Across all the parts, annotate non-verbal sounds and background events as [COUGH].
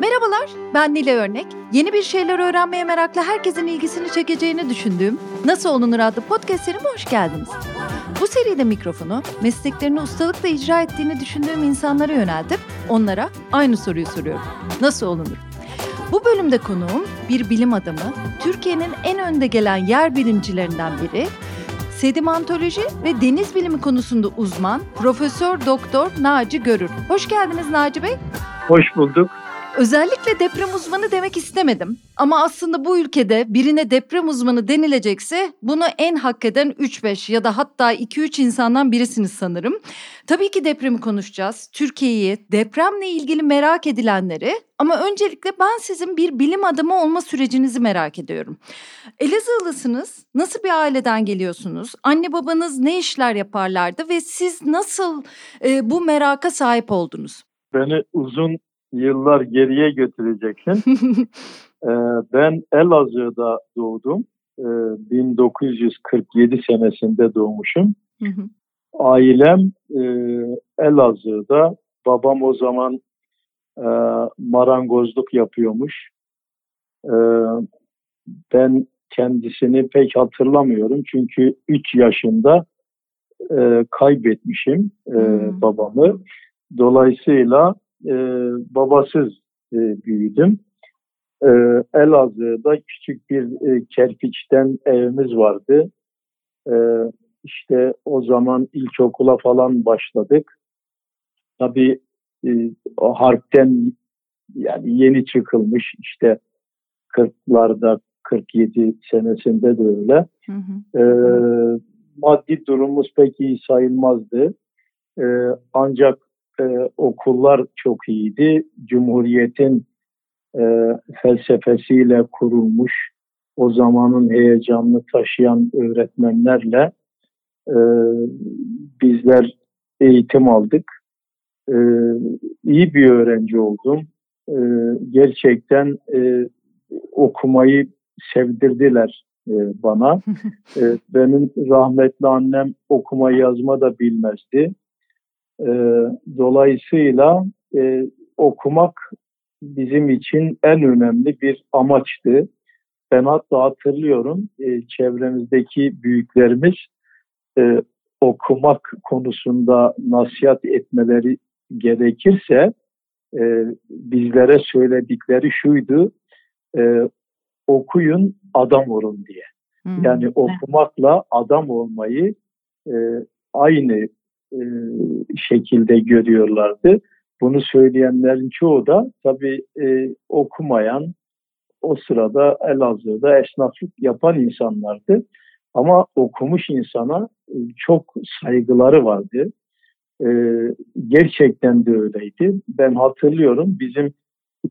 Merhabalar, ben Nile Örnek. Yeni bir şeyler öğrenmeye meraklı herkesin ilgisini çekeceğini düşündüğüm Nasıl Olunur adlı podcast serime hoş geldiniz. Bu seride mikrofonu mesleklerini ustalıkla icra ettiğini düşündüğüm insanlara yöneltip onlara aynı soruyu soruyorum. Nasıl olunur? Bu bölümde konuğum bir bilim adamı, Türkiye'nin en önde gelen yer bilimcilerinden biri, sedimantoloji ve deniz bilimi konusunda uzman Profesör Doktor Naci Görür. Hoş geldiniz Naci Bey. Hoş bulduk. Özellikle deprem uzmanı demek istemedim. Ama aslında bu ülkede birine deprem uzmanı denilecekse bunu en hak eden 3-5 ya da hatta 2-3 insandan birisiniz sanırım. Tabii ki depremi konuşacağız. Türkiye'yi, depremle ilgili merak edilenleri ama öncelikle ben sizin bir bilim adamı olma sürecinizi merak ediyorum. Elazığlısınız. Nasıl bir aileden geliyorsunuz? Anne babanız ne işler yaparlardı ve siz nasıl e, bu meraka sahip oldunuz? Beni uzun yıllar geriye götüreceksin. [LAUGHS] ee, ben Elazığ'da doğdum. Ee, 1947 senesinde doğmuşum. Ailem e, Elazığ'da. Babam o zaman e, marangozluk yapıyormuş. E, ben kendisini pek hatırlamıyorum çünkü 3 yaşında e, kaybetmişim e, hmm. babamı. Dolayısıyla e, babasız e, büyüdüm. E, Elazığ'da küçük bir e, kerpiçten evimiz vardı. E, işte o zaman ilkokula falan başladık. Tabii e, o harpten yani yeni çıkılmış işte 40'larda 47 senesinde de öyle. Hı hı. E, maddi durumumuz pek iyi sayılmazdı. E, ancak e, okullar çok iyiydi. Cumhuriyetin e, felsefesiyle kurulmuş, o zamanın heyecanını taşıyan öğretmenlerle e, bizler eğitim aldık. E, iyi bir öğrenci oldum. E, gerçekten e, okumayı sevdirdiler e, bana. [LAUGHS] e, benim rahmetli annem okuma yazma da bilmezdi. E, dolayısıyla e, okumak bizim için en önemli bir amaçtı. Ben hatta hatırlıyorum e, çevremizdeki büyüklerimiz e, okumak konusunda nasihat etmeleri gerekirse e, bizlere söyledikleri şuydu e, okuyun adam olun diye. Hmm. Yani okumakla adam olmayı e, aynı e, şekilde görüyorlardı. Bunu söyleyenlerin çoğu da tabii e, okumayan, o sırada Elazığ'da esnaflık yapan insanlardı. Ama okumuş insana e, çok saygıları vardı. E, gerçekten de öyleydi. Ben hatırlıyorum bizim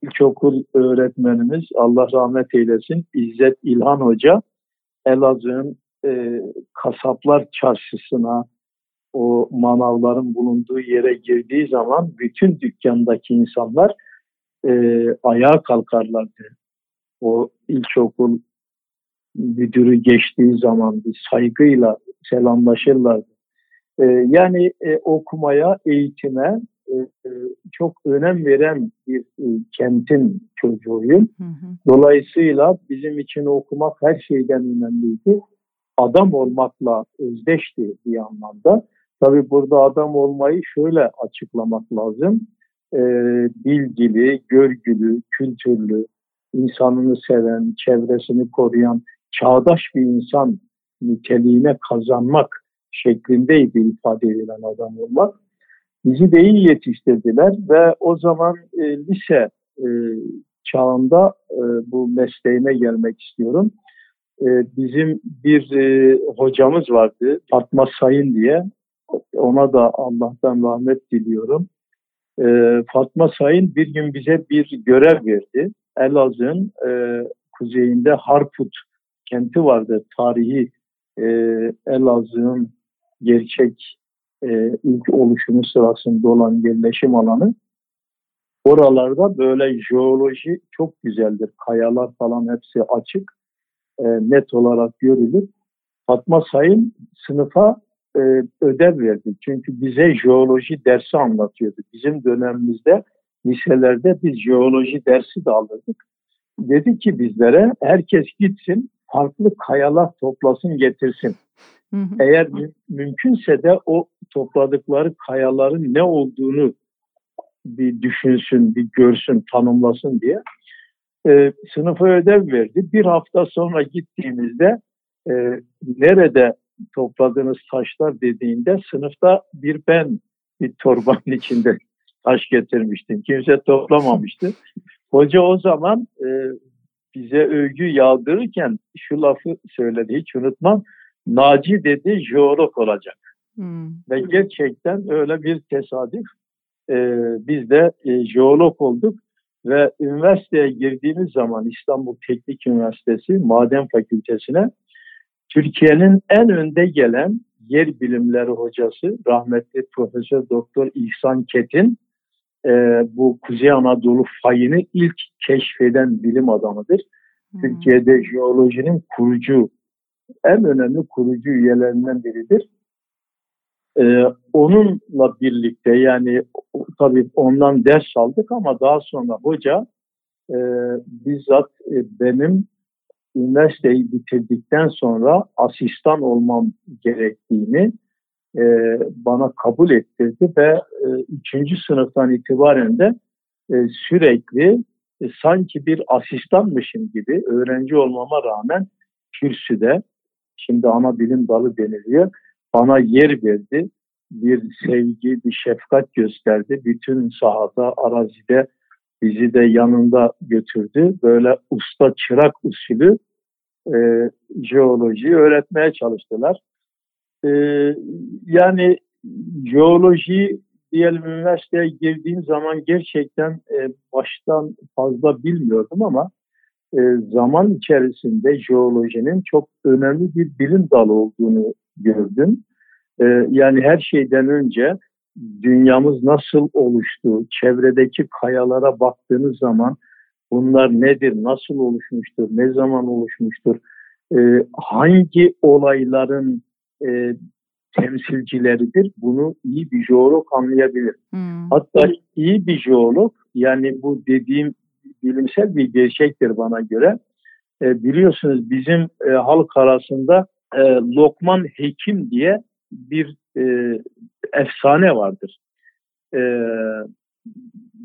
ilkokul öğretmenimiz Allah rahmet eylesin İzzet İlhan Hoca Elazığ'ın e, kasaplar çarşısına o manavların bulunduğu yere girdiği zaman bütün dükkandaki insanlar e, ayağa kalkarlardı. O ilkokul müdürü geçtiği zaman bir saygıyla selamlaşırlardı. E, yani e, okumaya, eğitime e, e çok önem veren bir e, kentin çocuğuyum. Hı hı. Dolayısıyla bizim için okumak her şeyden önemliydi. Adam olmakla özdeşti bir anlamda. Tabii burada adam olmayı şöyle açıklamak lazım. E, bilgili, görgülü, kültürlü, insanını seven, çevresini koruyan, çağdaş bir insan niteliğine kazanmak şeklindeydi ifade edilen adam olmak. Bizi de iyi yetiştirdiler ve o zaman e, lise e, çağında e, bu mesleğime gelmek istiyorum. E, bizim bir e, hocamız vardı Fatma Sayın diye. Ona da Allah'tan rahmet diliyorum. E, Fatma Sayın bir gün bize bir görev verdi. Elazığ'ın e, kuzeyinde Harput kenti vardı. Tarihi e, Elazığ'ın gerçek e, ilk oluşumu sırasında olan yerleşim alanı. Oralarda böyle jeoloji çok güzeldir. Kayalar falan hepsi açık. E, net olarak görülür. Fatma Sayın sınıfa e, ödev verdi. Çünkü bize jeoloji dersi anlatıyordu. Bizim dönemimizde liselerde biz jeoloji dersi de alırdık. Dedi ki bizlere herkes gitsin farklı kayalar toplasın getirsin. Hı hı. Eğer mü- mümkünse de o topladıkları kayaların ne olduğunu bir düşünsün, bir görsün, tanımlasın diye e, sınıfa ödev verdi. Bir hafta sonra gittiğimizde e, nerede topladığınız taşlar dediğinde sınıfta bir ben bir torbanın [LAUGHS] içinde taş getirmiştim. Kimse toplamamıştı. Hoca o zaman e, bize övgü yağdırırken şu lafı söyledi hiç unutmam. Naci dedi jeolog olacak. Hmm. Ve gerçekten öyle bir tesadüf. E, biz de e, jeolog olduk ve üniversiteye girdiğimiz zaman İstanbul Teknik Üniversitesi Maden Fakültesine Türkiye'nin en önde gelen yer bilimleri hocası rahmetli Profesör Doktor İhsan Ketin e, bu Kuzey Anadolu fayını ilk keşfeden bilim adamıdır. Hmm. Türkiye'de jeolojinin kurucu en önemli kurucu üyelerinden biridir. Ee, onunla birlikte yani tabii ondan ders aldık ama daha sonra hoca e, bizzat e, benim üniversiteyi bitirdikten sonra asistan olmam gerektiğini e, bana kabul ettirdi ve e, üçüncü sınıftan itibaren de e, sürekli e, sanki bir asistanmışım gibi öğrenci olmama rağmen kürsüde şimdi ana bilim dalı deniliyor bana yer verdi. Bir sevgi, bir şefkat gösterdi. Bütün sahada, arazide bizi de yanında götürdü. Böyle usta çırak usulü e, jeolojiyi öğretmeye çalıştılar. E, yani jeoloji diyelim üniversiteye girdiğim zaman gerçekten e, baştan fazla bilmiyordum ama e, zaman içerisinde jeolojinin çok önemli bir bilim dalı olduğunu gördüm. E, yani her şeyden önce dünyamız nasıl oluştu, çevredeki kayalara baktığınız zaman bunlar nedir, nasıl oluşmuştur, ne zaman oluşmuştur, e, hangi olayların e, temsilcileridir bunu iyi bir jeolog anlayabilir. Hmm. Hatta iyi bir jeolog yani bu dediğim bilimsel bir gerçektir bana göre. E, biliyorsunuz bizim e, halk arasında e, Lokman Hekim diye bir e, efsane vardır. E,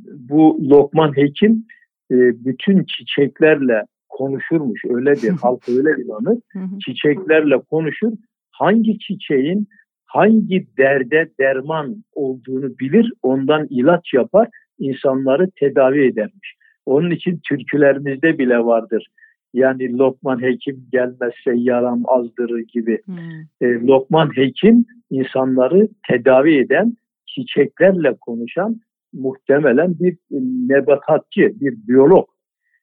bu Lokman Hekim e, bütün çiçeklerle konuşurmuş öyledir [LAUGHS] halk öyle inanır. Çiçeklerle konuşur. Hangi çiçeğin hangi derde derman olduğunu bilir, ondan ilaç yapar, insanları tedavi edermiş. Onun için türkülerimizde bile vardır. Yani Lokman Hekim gelmezse yaram azdırır gibi. Hmm. E, Lokman Hekim insanları tedavi eden, çiçeklerle konuşan muhtemelen bir nebatatçı, bir biyolog.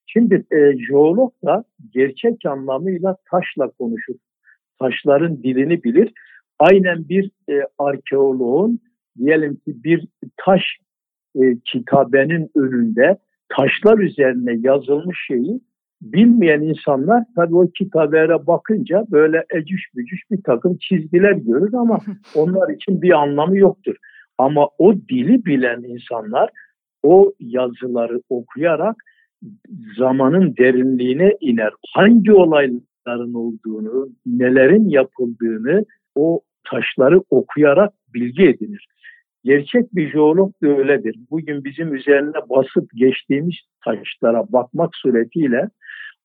Şimdi e, jeolog da gerçek anlamıyla taşla konuşur. Taşların dilini bilir. Aynen bir e, arkeoloğun diyelim ki bir taş e, kitabenin önünde taşlar üzerine yazılmış şeyi bilmeyen insanlar tabii o kitabelere bakınca böyle ecüş bücüş bir takım çizgiler görür ama onlar için bir anlamı yoktur. Ama o dili bilen insanlar o yazıları okuyarak zamanın derinliğine iner. Hangi olayların olduğunu, nelerin yapıldığını o taşları okuyarak bilgi edinir. Gerçek bir jeolog da öyledir. Bugün bizim üzerine basıp geçtiğimiz taşlara bakmak suretiyle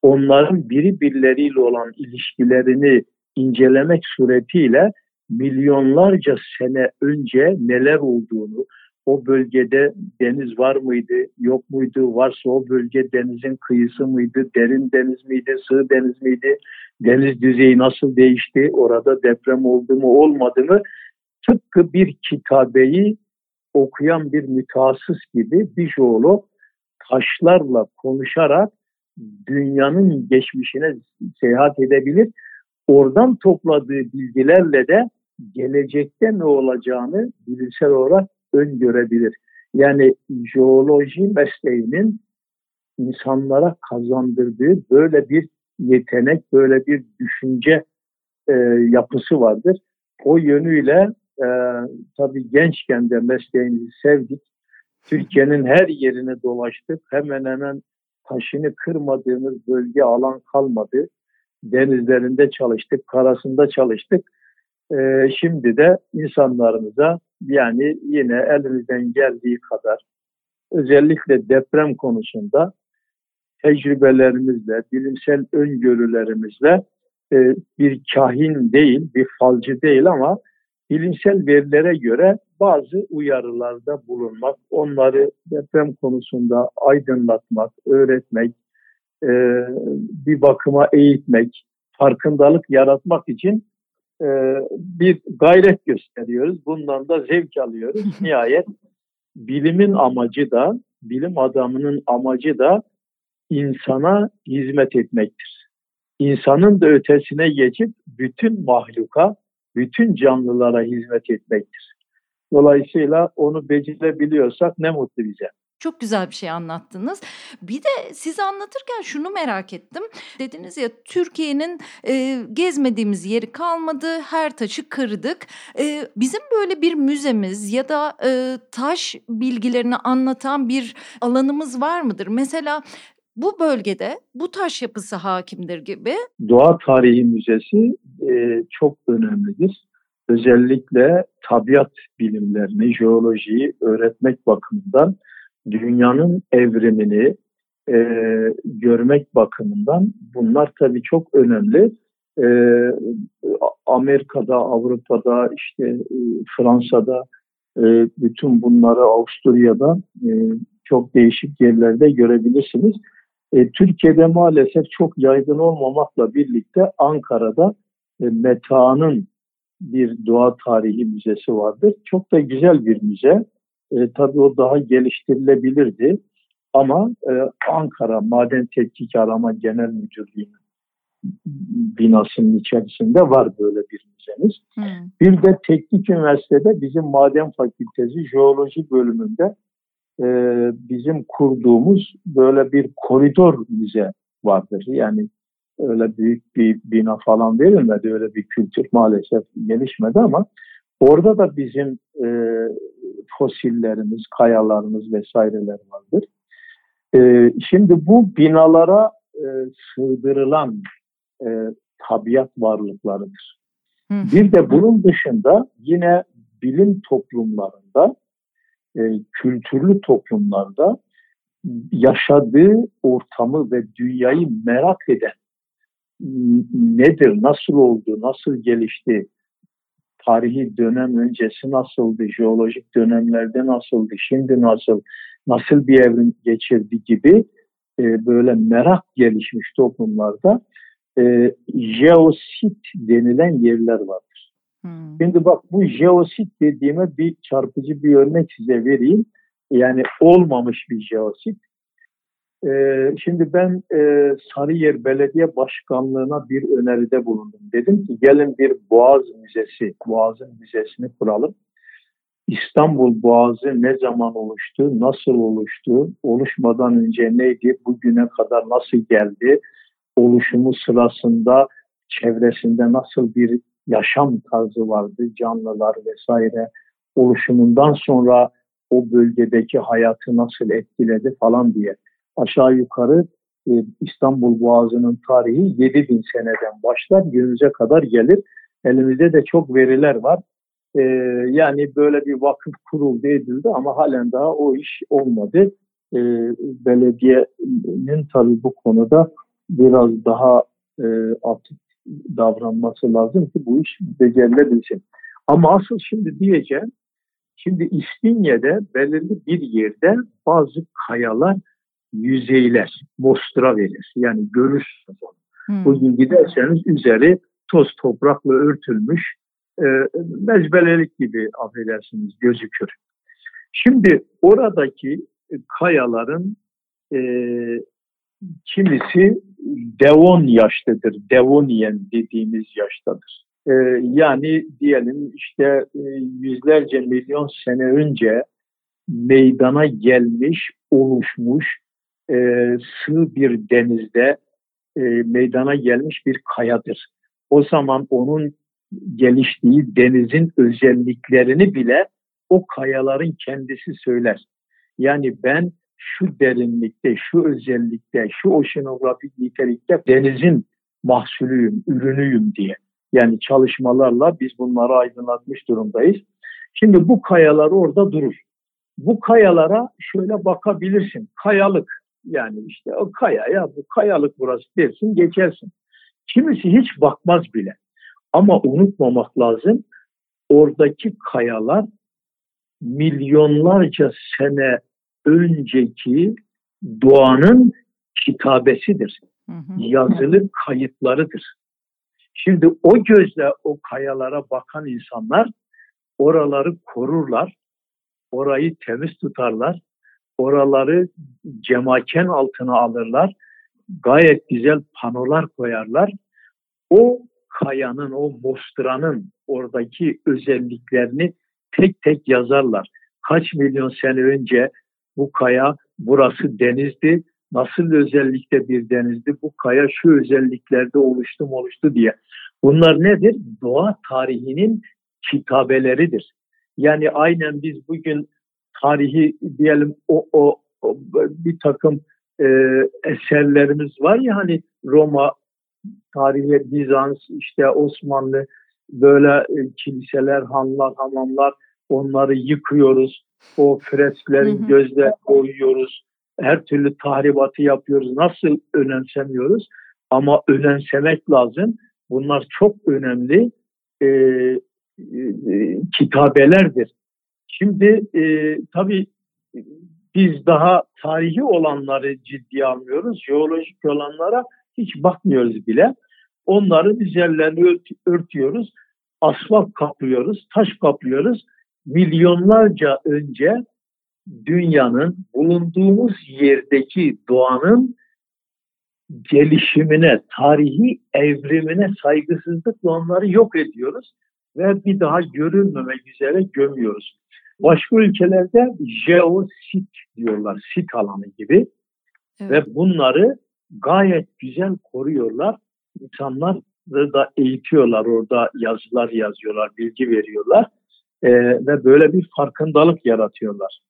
onların biri birileriyle olan ilişkilerini incelemek suretiyle milyonlarca sene önce neler olduğunu, o bölgede deniz var mıydı, yok muydu, varsa o bölge denizin kıyısı mıydı, derin deniz miydi, sığ deniz miydi, deniz düzeyi nasıl değişti, orada deprem oldu mu olmadı mı tıpkı bir kitabeyi okuyan bir mütehassıs gibi bir jeolog taşlarla konuşarak dünyanın geçmişine seyahat edebilir. Oradan topladığı bilgilerle de gelecekte ne olacağını bilimsel olarak öngörebilir. Yani jeoloji mesleğinin insanlara kazandırdığı böyle bir yetenek, böyle bir düşünce e, yapısı vardır. O yönüyle e, tabii gençken de mesleğimizi sevdik. Türkiye'nin her yerini dolaştık. Hemen hemen taşını kırmadığımız bölge alan kalmadı. Denizlerinde çalıştık, karasında çalıştık. Ee, şimdi de insanlarımıza yani yine elimizden geldiği kadar özellikle deprem konusunda tecrübelerimizle, bilimsel öngörülerimizle e, bir kahin değil, bir falcı değil ama bilimsel verilere göre bazı uyarılarda bulunmak, onları deprem konusunda aydınlatmak, öğretmek, e, bir bakıma eğitmek, farkındalık yaratmak için e, bir gayret gösteriyoruz. Bundan da zevk alıyoruz. [LAUGHS] Nihayet bilimin amacı da, bilim adamının amacı da insana hizmet etmektir. İnsanın da ötesine geçip bütün mahluka, bütün canlılara hizmet etmektir. Dolayısıyla onu becerebiliyorsak ne mutlu bize. Çok güzel bir şey anlattınız. Bir de siz anlatırken şunu merak ettim. Dediniz ya Türkiye'nin e, gezmediğimiz yeri kalmadı, her taşı kırdık. E, bizim böyle bir müzemiz ya da e, taş bilgilerini anlatan bir alanımız var mıdır? Mesela bu bölgede bu taş yapısı hakimdir gibi. Doğa Tarihi Müzesi e, çok önemlidir. Özellikle tabiat bilimlerini, jeolojiyi öğretmek bakımından dünyanın evrimini e, görmek bakımından bunlar tabii çok önemli. E, Amerika'da, Avrupa'da, işte e, Fransa'da, e, bütün bunları Avusturya'da e, çok değişik yerlerde görebilirsiniz. E, Türkiye'de maalesef çok yaygın olmamakla birlikte Ankara'da e, Meta'nın bir doğa tarihi müzesi vardır. Çok da güzel bir müze. E, tabii o daha geliştirilebilirdi. Ama e, Ankara Maden Tetkik Arama Genel Müdürlüğü'nün binasının içerisinde var böyle bir müzemiz. Hmm. Bir de Teknik Üniversitede bizim Maden Fakültesi Jeoloji bölümünde e, bizim kurduğumuz böyle bir koridor müze vardır. Yani öyle büyük bir bina falan verilmedi. Öyle bir kültür maalesef gelişmedi ama orada da bizim e, fosillerimiz, kayalarımız vesaireler vardır. E, şimdi bu binalara e, sığdırılan e, tabiat varlıklarıdır. Hı. Bir de bunun dışında yine bilim toplumlarında e, kültürlü toplumlarda yaşadığı ortamı ve dünyayı merak eden nedir, nasıl oldu, nasıl gelişti, tarihi dönem öncesi nasıldı, jeolojik dönemlerde nasıldı, şimdi nasıl, nasıl bir evrim geçirdi gibi e, böyle merak gelişmiş toplumlarda e, jeosit denilen yerler var. Hmm. Şimdi bak bu jeosit dediğime bir çarpıcı bir örnek size vereyim. Yani olmamış bir jeosit. Ee, şimdi ben e, Sarıyer Belediye Başkanlığı'na bir öneride bulundum. Dedim ki gelin bir Boğaz Müzesi, Boğaz'ın müzesini kuralım. İstanbul Boğazı ne zaman oluştu, nasıl oluştu, oluşmadan önce neydi, bugüne kadar nasıl geldi, oluşumu sırasında çevresinde nasıl bir yaşam tarzı vardı, canlılar vesaire oluşumundan sonra o bölgedeki hayatı nasıl etkiledi falan diye. Aşağı yukarı e, İstanbul Boğazı'nın tarihi 7000 seneden başlar, günümüze kadar gelir. Elimizde de çok veriler var. E, yani böyle bir vakıf kuruldu edildi ama halen daha o iş olmadı. E, belediyenin tabii bu konuda biraz daha e, aktif davranması lazım ki bu iş becerilebilsin. Ama asıl şimdi diyeceğim, şimdi İstinye'de belirli bir yerde bazı kayalar yüzeyler, mostra verir. Yani görürsünüz onu. Hmm. Bugün giderseniz üzeri toz toprakla örtülmüş e, mezbelelik gibi affedersiniz gözükür. Şimdi oradaki kayaların e, kimisi Devon yaştadır. Devoniyen dediğimiz yaştadır. Ee, yani diyelim işte e, yüzlerce milyon sene önce meydana gelmiş, oluşmuş e, sığ bir denizde e, meydana gelmiş bir kayadır. O zaman onun geliştiği denizin özelliklerini bile o kayaların kendisi söyler. Yani ben şu derinlikte, şu özellikte, şu oşinografik nitelikte denizin mahsulüyüm, ürünüyüm diye. Yani çalışmalarla biz bunları aydınlatmış durumdayız. Şimdi bu kayalar orada durur. Bu kayalara şöyle bakabilirsin. Kayalık yani işte o kayaya bu kayalık burası dersin geçersin. Kimisi hiç bakmaz bile. Ama unutmamak lazım oradaki kayalar milyonlarca sene önceki doğanın kitabesidir. Hı hı. Yazılı kayıtlarıdır. Şimdi o gözle o kayalara bakan insanlar oraları korurlar, orayı temiz tutarlar, oraları cemaken altına alırlar, gayet güzel panolar koyarlar. O kayanın, o mostranın oradaki özelliklerini tek tek yazarlar. Kaç milyon sene önce bu kaya burası denizdi, nasıl özellikle bir denizdi, bu kaya şu özelliklerde oluştu oluştu diye. Bunlar nedir? Doğa tarihinin kitabeleridir. Yani aynen biz bugün tarihi diyelim o, o, o bir takım e, eserlerimiz var ya hani Roma tarihi, Bizans, işte Osmanlı böyle e, kiliseler, hanlar, hamamlar onları yıkıyoruz. O fresklerin hı hı. gözle koyuyoruz. Her türlü tahribatı yapıyoruz. Nasıl önemsemiyoruz? Ama önemsemek lazım. Bunlar çok önemli e, e, kitabelerdir. Şimdi e, tabii biz daha tarihi olanları ciddiye almıyoruz. Jeolojik olanlara hiç bakmıyoruz bile. Onların üzerlerini ört örtüyoruz. Asfalt kaplıyoruz, taş kaplıyoruz. Milyonlarca önce dünyanın bulunduğumuz yerdeki doğanın gelişimine, tarihi evrimine saygısızlıkla onları yok ediyoruz ve bir daha görünmemek üzere gömüyoruz. Başka ülkelerde jeosit diyorlar, sit alanı gibi evet. ve bunları gayet güzel koruyorlar. İnsanlar da eğitiyorlar orada yazılar yazıyorlar, bilgi veriyorlar e, ve böyle bir farkındalık yaratıyorlar.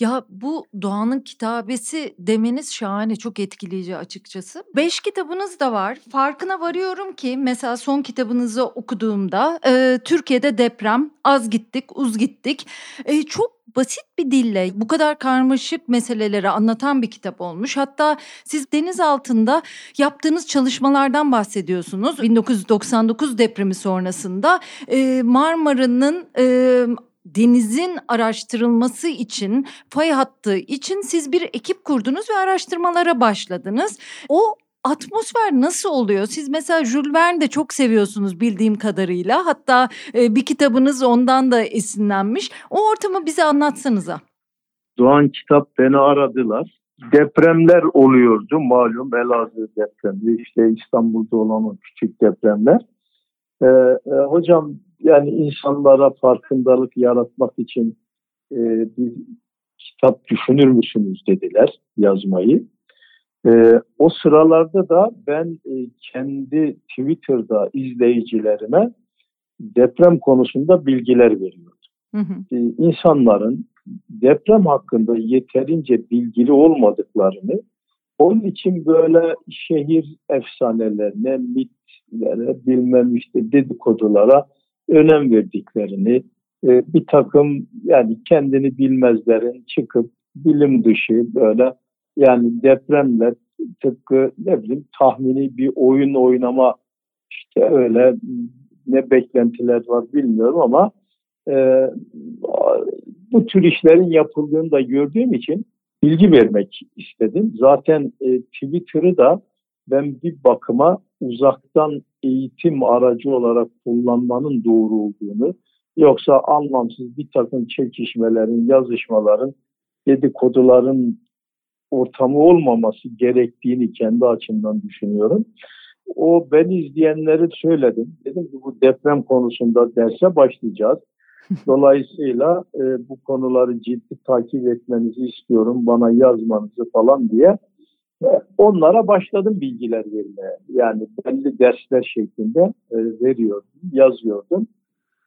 Ya bu doğanın kitabesi demeniz şahane, çok etkileyici açıkçası. Beş kitabınız da var. Farkına varıyorum ki mesela son kitabınızı okuduğumda e, Türkiye'de deprem, az gittik, uz gittik. E, çok basit bir dille bu kadar karmaşık meseleleri anlatan bir kitap olmuş. Hatta siz deniz altında yaptığınız çalışmalardan bahsediyorsunuz. 1999 depremi sonrasında e, Marmara'nın e, denizin araştırılması için, fay hattı için siz bir ekip kurdunuz ve araştırmalara başladınız. O atmosfer nasıl oluyor? Siz mesela Jules Verne de çok seviyorsunuz bildiğim kadarıyla. Hatta e, bir kitabınız ondan da esinlenmiş. O ortamı bize anlatsanıza. Doğan kitap beni aradılar. Depremler oluyordu malum Elazığ depremi işte İstanbul'da olan o küçük depremler. Ee, hocam yani insanlara farkındalık yaratmak için e, bir kitap düşünür müsünüz dediler yazmayı. E, o sıralarda da ben e, kendi Twitter'da izleyicilerime deprem konusunda bilgiler veriyordum. Hı hı. E, insanların deprem hakkında yeterince bilgili olmadıklarını onun için böyle şehir efsanelerine, mitlere, bilmem işte dedikodulara önem verdiklerini, e, bir takım yani kendini bilmezlerin çıkıp bilim dışı böyle yani depremle tıpkı ne bileyim tahmini bir oyun oynama işte öyle ne beklentiler var bilmiyorum ama e, bu tür işlerin yapıldığını da gördüğüm için bilgi vermek istedim. Zaten e, Twitter'ı da ben bir bakıma uzaktan eğitim aracı olarak kullanmanın doğru olduğunu yoksa anlamsız bir takım çekişmelerin, yazışmaların, dedikoduların ortamı olmaması gerektiğini kendi açımdan düşünüyorum. O ben izleyenleri söyledim. Dedim ki bu deprem konusunda derse başlayacağız. [LAUGHS] Dolayısıyla e, bu konuları ciddi takip etmenizi istiyorum, bana yazmanızı falan diye onlara başladım bilgiler vermeye. Yani belli dersler şeklinde e, veriyordum, yazıyordum.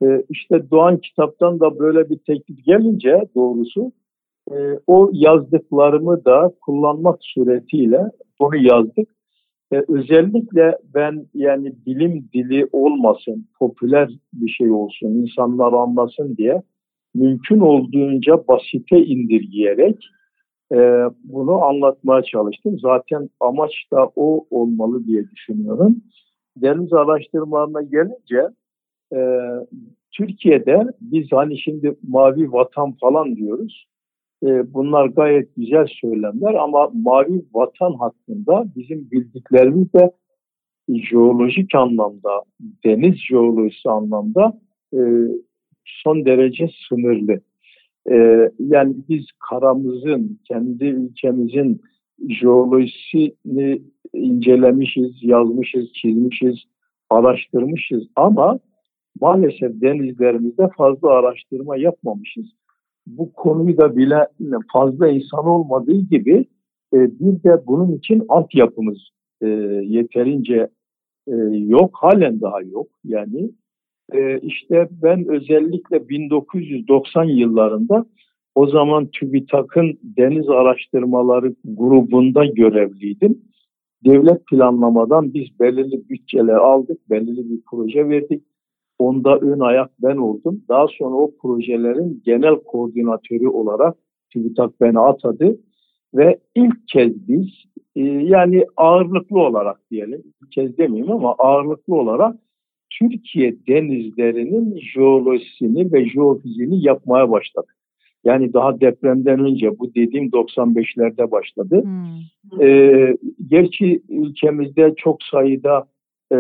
E, işte Doğan kitaptan da böyle bir teklif gelince doğrusu e, o yazdıklarımı da kullanmak suretiyle bunu yazdık. Özellikle ben yani bilim dili olmasın, popüler bir şey olsun, insanlar anlasın diye mümkün olduğunca basite indirgeyerek e, bunu anlatmaya çalıştım. Zaten amaç da o olmalı diye düşünüyorum. Deniz araştırmalarına gelince e, Türkiye'de biz hani şimdi mavi vatan falan diyoruz. E, bunlar gayet güzel söylemler ama mavi vatan hakkında bizim bildiklerimiz de jeolojik anlamda, deniz jeolojisi anlamda e, son derece sınırlı. E, yani biz karamızın, kendi ülkemizin jeolojisini incelemişiz, yazmışız, çizmişiz, araştırmışız ama maalesef denizlerimizde fazla araştırma yapmamışız. Bu konuyu da bile fazla insan olmadığı gibi e, bir de bunun için altyapımız e, yeterince e, yok, halen daha yok. Yani e, işte ben özellikle 1990 yıllarında o zaman TÜBİTAK'ın deniz araştırmaları grubunda görevliydim. Devlet planlamadan biz belirli bütçeler aldık, belirli bir proje verdik. Onda ön ayak ben oldum. Daha sonra o projelerin genel koordinatörü olarak TÜBİTAK beni atadı. Ve ilk kez biz e, yani ağırlıklı olarak diyelim, ilk kez demeyeyim ama ağırlıklı olarak Türkiye denizlerinin jeolojisini ve jeofiziğini yapmaya başladık. Yani daha depremden önce bu dediğim 95'lerde başladı. Hmm. Ee, gerçi ülkemizde çok sayıda e,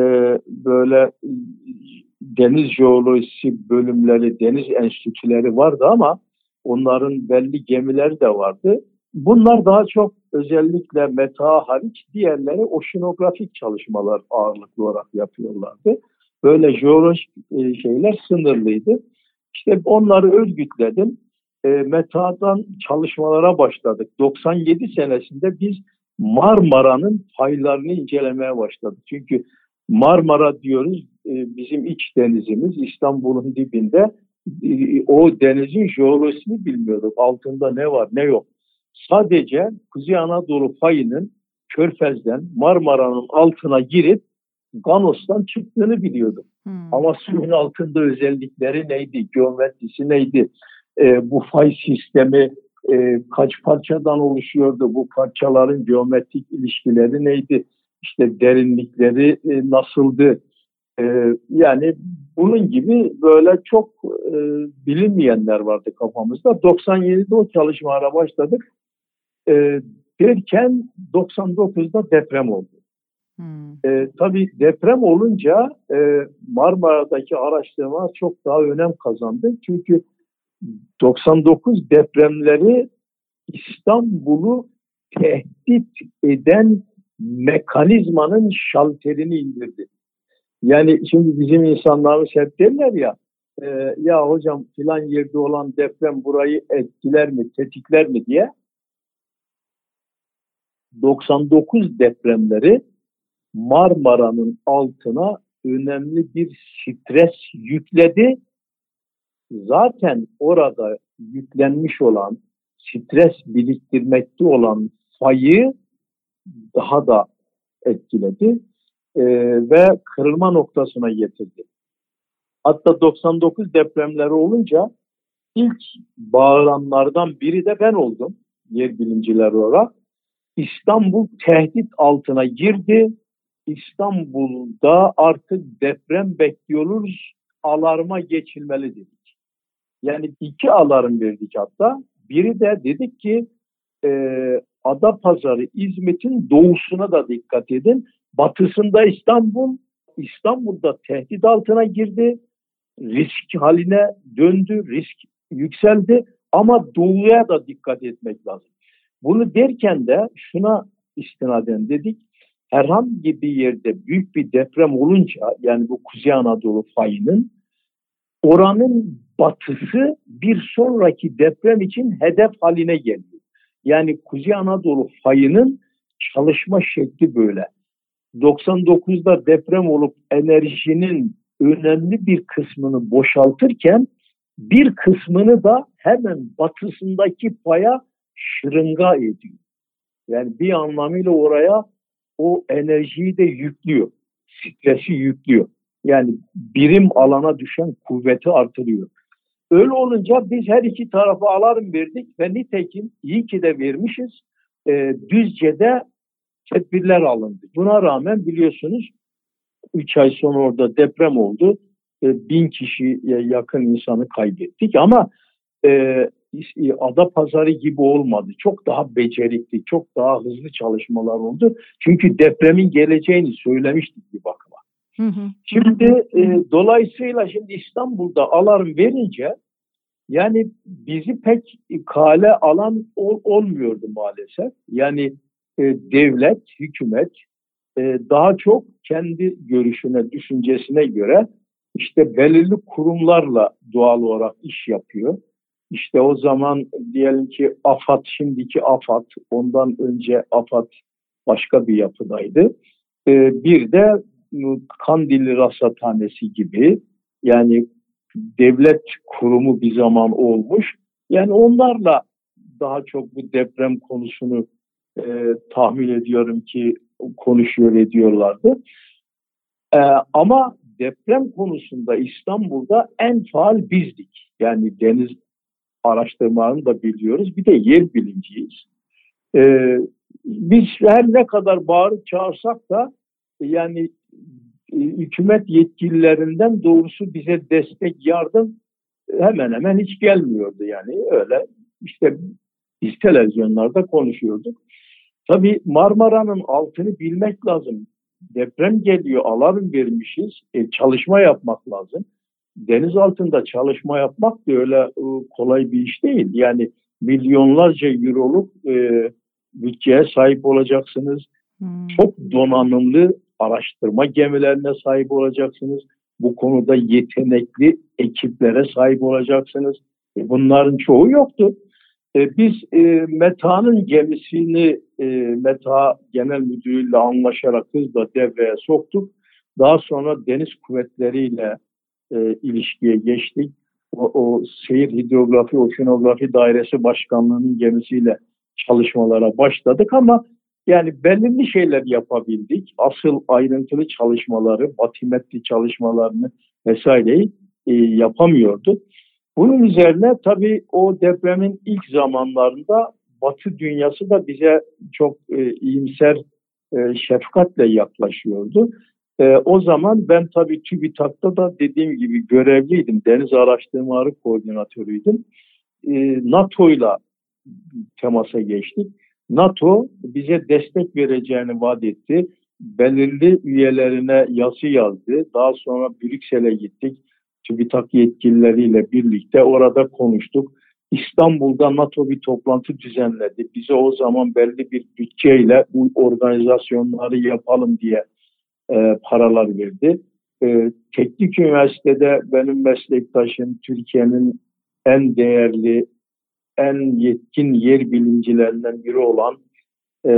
böyle deniz jeolojisi bölümleri, deniz enstitüleri vardı ama onların belli gemileri de vardı. Bunlar daha çok özellikle meta hariç diğerleri oşinografik çalışmalar ağırlıklı olarak yapıyorlardı. Böyle jeolojik e, şeyler sınırlıydı. İşte onları örgütledim. E, metadan çalışmalara başladık. 97 senesinde biz Marmara'nın paylarını incelemeye başladık. Çünkü Marmara diyoruz e, bizim iç denizimiz İstanbul'un dibinde e, o denizin jeolojisini bilmiyorduk. Altında ne var ne yok. Sadece Kuzey Anadolu payının Körfez'den Marmara'nın altına girip Ganos'tan çıktığını biliyordum. Hmm. Ama suyun altında özellikleri neydi, geometrisi neydi, e, bu fay sistemi e, kaç parçadan oluşuyordu, bu parçaların geometrik ilişkileri neydi, işte derinlikleri e, nasıldı. E, yani bunun gibi böyle çok e, bilinmeyenler vardı kafamızda. 97'de o çalışmalara başladık. E, derken 99'da deprem oldu. Hmm. E, tabii deprem olunca e, Marmara'daki araştırma çok daha önem kazandı. Çünkü 99 depremleri İstanbul'u tehdit eden mekanizmanın şalterini indirdi. Yani şimdi bizim insanlarımız hep derler ya e, ya hocam filan yerde olan deprem burayı etkiler mi, tetikler mi diye 99 depremleri Marmara'nın altına önemli bir stres yükledi. Zaten orada yüklenmiş olan, stres biriktirmekte olan fayı daha da etkiledi e, ve kırılma noktasına getirdi. Hatta 99 depremleri olunca ilk bağıranlardan biri de ben oldum yer bilimciler olarak. İstanbul tehdit altına girdi İstanbul'da artık deprem bekliyoruz, alarma geçilmeli dedik. Yani iki alarm verdik hatta. Biri de dedik ki e, Adapazarı, İzmit'in doğusuna da dikkat edin. Batısında İstanbul, İstanbul'da tehdit altına girdi. Risk haline döndü, risk yükseldi. Ama doğuya da dikkat etmek lazım. Bunu derken de şuna istinaden dedik herhangi bir yerde büyük bir deprem olunca yani bu Kuzey Anadolu fayının oranın batısı bir sonraki deprem için hedef haline geliyor. Yani Kuzey Anadolu fayının çalışma şekli böyle. 99'da deprem olup enerjinin önemli bir kısmını boşaltırken bir kısmını da hemen batısındaki paya şırınga ediyor. Yani bir anlamıyla oraya o enerjiyi de yüklüyor. Stresi yüklüyor. Yani birim alana düşen kuvveti artırıyor. Öyle olunca biz her iki tarafa alarm verdik ve nitekim iyi ki de vermişiz. E, Düzce'de tedbirler alındı. Buna rağmen biliyorsunuz 3 ay sonra orada deprem oldu. E, bin kişiye yakın insanı kaybettik ama e, ada pazarı gibi olmadı. Çok daha becerikli, çok daha hızlı çalışmalar oldu. Çünkü depremin geleceğini söylemiştik bir bakıma. Hı hı. Şimdi e, dolayısıyla şimdi İstanbul'da alarm verince yani bizi pek kale alan ol, olmuyordu maalesef. Yani e, devlet, hükümet e, daha çok kendi görüşüne, düşüncesine göre işte belirli kurumlarla doğal olarak iş yapıyor. İşte o zaman diyelim ki AFAD, şimdiki AFAD, ondan önce AFAD başka bir yapıdaydı. Ee, bir de Kandilli Rasathanesi gibi yani devlet kurumu bir zaman olmuş. Yani onlarla daha çok bu deprem konusunu e, tahmin ediyorum ki konuşuyor ediyorlardı. E, ama deprem konusunda İstanbul'da en faal bizdik. Yani deniz araştırmalarını da biliyoruz. Bir de yer bilinciyiz. Ee, biz her ne kadar bağırıp çağırsak da yani e, hükümet yetkililerinden doğrusu bize destek, yardım hemen hemen hiç gelmiyordu yani. Öyle işte biz televizyonlarda konuşuyorduk. Tabii Marmara'nın altını bilmek lazım. Deprem geliyor, alarm vermişiz. E, çalışma yapmak lazım deniz altında çalışma yapmak da öyle e, kolay bir iş değil. Yani milyonlarca euroluk e, bütçeye sahip olacaksınız. Hmm. Çok donanımlı araştırma gemilerine sahip olacaksınız. Bu konuda yetenekli ekiplere sahip olacaksınız. E, bunların çoğu yoktu. E, biz e, META'nın gemisini e, META Genel Müdürü'yle anlaşarak hızla devreye soktuk. Daha sonra deniz kuvvetleriyle e, ilişkiye geçtik. O, o Seyir Hidrografi Oşinografi Dairesi Başkanlığı'nın gemisiyle çalışmalara başladık ama yani belirli şeyler yapabildik. Asıl ayrıntılı çalışmaları, batimetli çalışmalarını vesaireyi e, yapamıyorduk. Bunun üzerine tabii o depremin ilk zamanlarında Batı dünyası da bize çok e, iyimser, e, şefkatle yaklaşıyordu. E, o zaman ben tabii TÜBİTAK'ta da dediğim gibi görevliydim. Deniz Araştırmaları Koordinatörüydüm. E, NATO'yla temasa geçtik. NATO bize destek vereceğini vaat etti. Belirli üyelerine yazı yazdı. Daha sonra Brüksel'e gittik. TÜBİTAK yetkilileriyle birlikte orada konuştuk. İstanbul'da NATO bir toplantı düzenledi. Bize o zaman belli bir bütçeyle bu organizasyonları yapalım diye e, paralar verdi. E, teknik üniversitede benim meslektaşım Türkiye'nin en değerli, en yetkin yer bilimcilerinden biri olan e,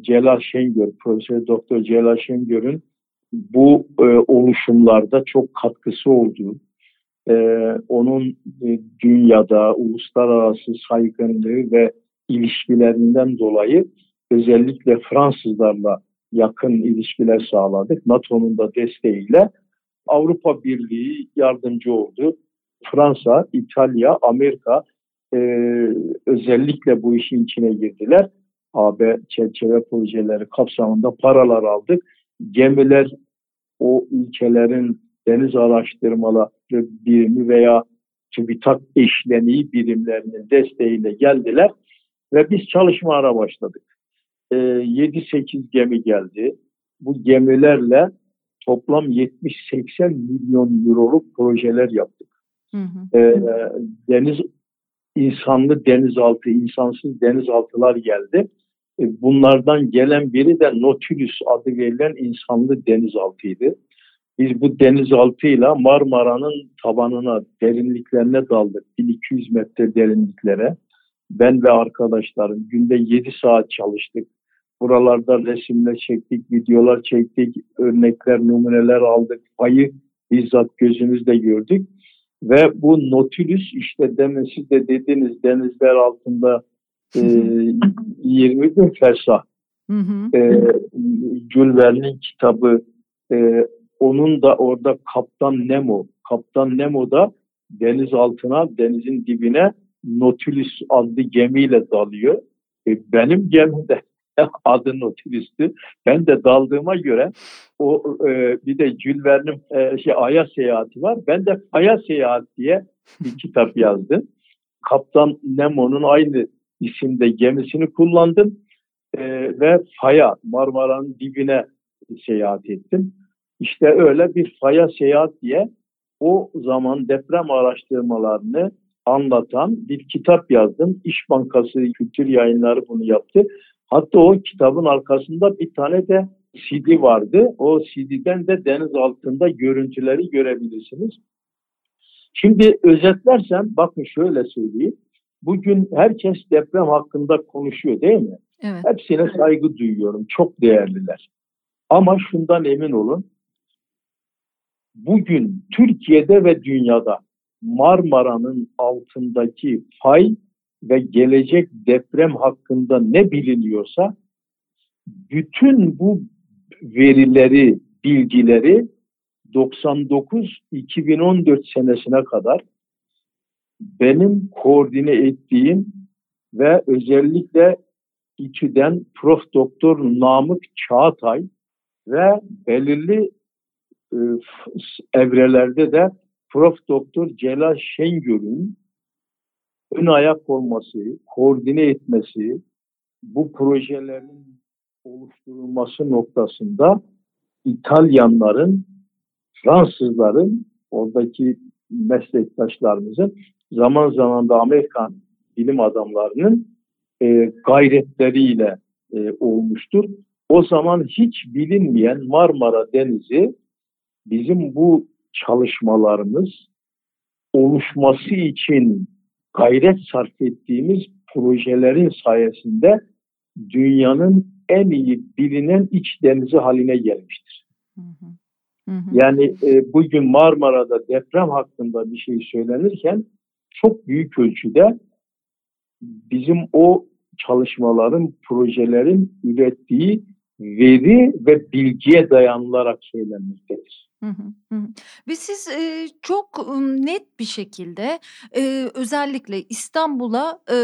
Celal Şengör, Profesör Doktor Celal Şengör'ün bu e, oluşumlarda çok katkısı oldu. E, onun e, dünyada uluslararası saygınlığı ve ilişkilerinden dolayı özellikle Fransızlarla yakın ilişkiler sağladık. NATO'nun da desteğiyle Avrupa Birliği yardımcı oldu. Fransa, İtalya, Amerika e, özellikle bu işin içine girdiler. AB çerçeve projeleri kapsamında paralar aldık. Gemiler o ülkelerin deniz araştırmaları birimi veya TÜBİTAK eşleniği birimlerinin desteğiyle geldiler ve biz çalışmalara başladık e, 7-8 gemi geldi. Bu gemilerle toplam 70-80 milyon euroluk projeler yaptık. Hı hı. E, deniz insanlı denizaltı, insansız denizaltılar geldi. E, bunlardan gelen biri de Nautilus adı verilen insanlı denizaltıydı. Biz bu denizaltıyla Marmara'nın tabanına, derinliklerine daldık. 1200 metre derinliklere. Ben ve arkadaşlarım günde 7 saat çalıştık. Buralarda resimler çektik, videolar çektik, örnekler, numuneler aldık. Payı bizzat gözümüzle gördük. Ve bu Nautilus işte demin siz de dediniz denizler altında e, 20 bin fersah. E, Jules kitabı e, onun da orada Kaptan Nemo. Kaptan Nemo da deniz altına, denizin dibine Nautilus adlı gemiyle dalıyor. E, benim gemimde [LAUGHS] adı Nautilus'tu. Ben de daldığıma göre o e, bir de Jules Verne'in e, şey Ay'a seyahati var. Ben de Ay'a seyahat diye bir [LAUGHS] kitap yazdım. Kaptan Nemo'nun aynı isimde gemisini kullandım e, ve Faya Marmara'nın dibine seyahat ettim. İşte öyle bir Faya seyahat diye o zaman deprem araştırmalarını anlatan bir kitap yazdım. İş Bankası Kültür Yayınları bunu yaptı. Hatta o kitabın arkasında bir tane de CD vardı. O CD'den de deniz altında görüntüleri görebilirsiniz. Şimdi özetlersem bakın şöyle söyleyeyim. Bugün herkes deprem hakkında konuşuyor değil mi? Evet. Hepsine saygı duyuyorum. Çok değerliler. Ama şundan emin olun. Bugün Türkiye'de ve dünyada Marmara'nın altındaki fay ve gelecek deprem hakkında ne biliniyorsa bütün bu verileri, bilgileri 99-2014 senesine kadar benim koordine ettiğim ve özellikle İTÜ'den Prof. Doktor Namık Çağatay ve belirli e, evrelerde de Prof. Doktor Celal Şengör'ün ön ayak olması, koordine etmesi, bu projelerin oluşturulması noktasında İtalyanların, Fransızların, oradaki meslektaşlarımızın zaman zaman da Amerikan bilim adamlarının e, gayretleriyle e, olmuştur. O zaman hiç bilinmeyen Marmara Denizi bizim bu çalışmalarımız oluşması için gayret sarf ettiğimiz projelerin sayesinde dünyanın en iyi bilinen iç denizi haline gelmiştir. Hı hı. Hı hı. Yani e, bugün Marmara'da deprem hakkında bir şey söylenirken çok büyük ölçüde bizim o çalışmaların, projelerin ürettiği veri ve bilgiye dayanılarak söylenmektedir. Ve siz e, çok net bir şekilde e, özellikle İstanbul'a e,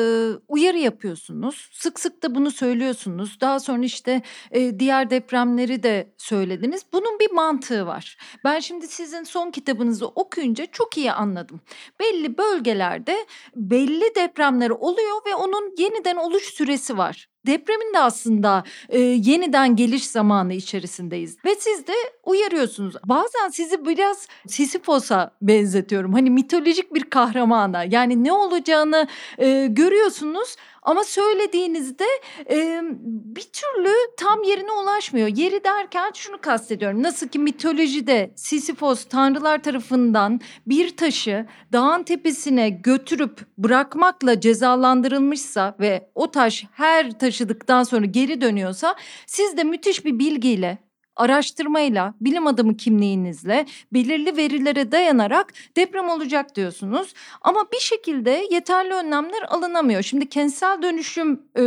uyarı yapıyorsunuz. Sık sık da bunu söylüyorsunuz. Daha sonra işte e, diğer depremleri de söylediniz. Bunun bir mantığı var. Ben şimdi sizin son kitabınızı okuyunca çok iyi anladım. Belli bölgelerde belli depremler oluyor ve onun yeniden oluş süresi var. Depremin de aslında e, yeniden geliş zamanı içerisindeyiz. Ve siz de uyarıyorsunuz. Bazen sizi biraz Sisyphos'a benzetiyorum. Hani mitolojik bir kahramana. Yani ne olacağını e, görüyorsunuz ama söylediğinizde e, bir türlü tam yerine ulaşmıyor. Yeri derken şunu kastediyorum. Nasıl ki mitolojide Sisyphos tanrılar tarafından bir taşı dağın tepesine götürüp bırakmakla cezalandırılmışsa ve o taş her taşıdıktan sonra geri dönüyorsa siz de müthiş bir bilgiyle araştırmayla, bilim adamı kimliğinizle belirli verilere dayanarak deprem olacak diyorsunuz. Ama bir şekilde yeterli önlemler alınamıyor. Şimdi kentsel dönüşüm e,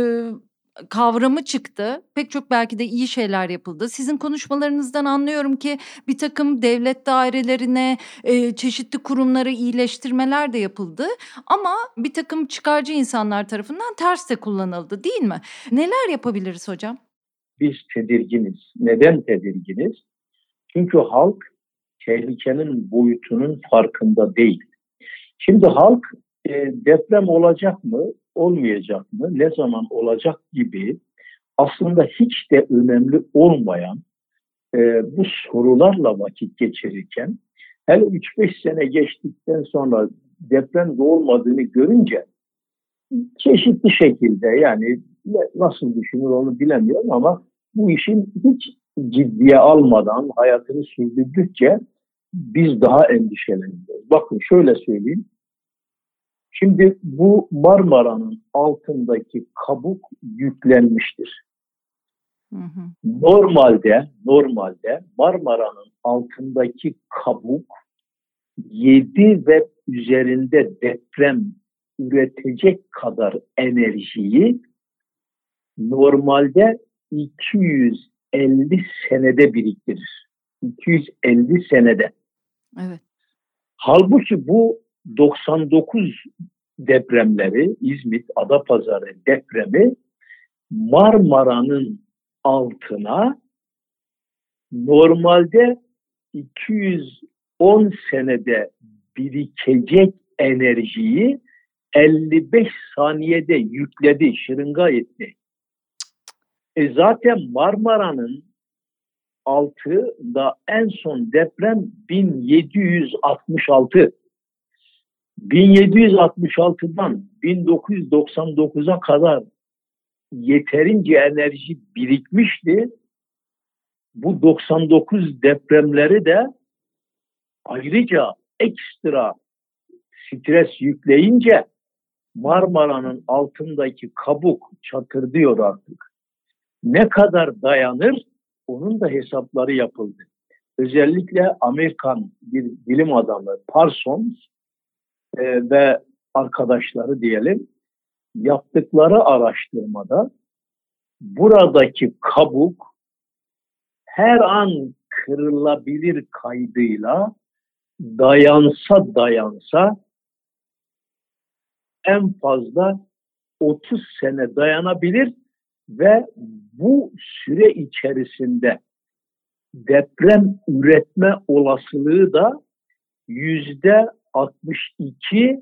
kavramı çıktı. Pek çok belki de iyi şeyler yapıldı. Sizin konuşmalarınızdan anlıyorum ki bir takım devlet dairelerine, e, çeşitli kurumlara iyileştirmeler de yapıldı. Ama bir takım çıkarcı insanlar tarafından ters de kullanıldı değil mi? Neler yapabiliriz hocam? Biz tedirginiz. Neden tedirginiz? Çünkü halk tehlikenin boyutunun farkında değil. Şimdi halk e, deprem olacak mı, olmayacak mı, ne zaman olacak gibi aslında hiç de önemli olmayan e, bu sorularla vakit geçirirken hele 3-5 sene geçtikten sonra deprem de olmadığını görünce çeşitli şekilde yani nasıl düşünür onu bilemiyorum ama bu işin hiç ciddiye almadan hayatını sürdürdükçe biz daha endişeleniyoruz. Bakın şöyle söyleyeyim. Şimdi bu Marmara'nın altındaki kabuk yüklenmiştir. Hı hı. Normalde normalde Marmara'nın altındaki kabuk 7 ve üzerinde deprem üretecek kadar enerjiyi normalde 250 senede biriktirir. 250 senede. Evet. Halbuki bu 99 depremleri, İzmit, Adapazarı depremi Marmara'nın altına normalde 210 senede birikecek enerjiyi 55 saniyede yükledi, şırınga etti. E zaten Marmara'nın altında en son deprem 1766. 1766'dan 1999'a kadar yeterince enerji birikmişti. Bu 99 depremleri de ayrıca ekstra stres yükleyince Marmara'nın altındaki kabuk çatırdıyor artık. Ne kadar dayanır onun da hesapları yapıldı. Özellikle Amerikan bir bilim adamı Parsons e, ve arkadaşları diyelim yaptıkları araştırmada buradaki kabuk her an kırılabilir kaydıyla dayansa dayansa en fazla 30 sene dayanabilir ve bu süre içerisinde deprem üretme olasılığı da yüzde 62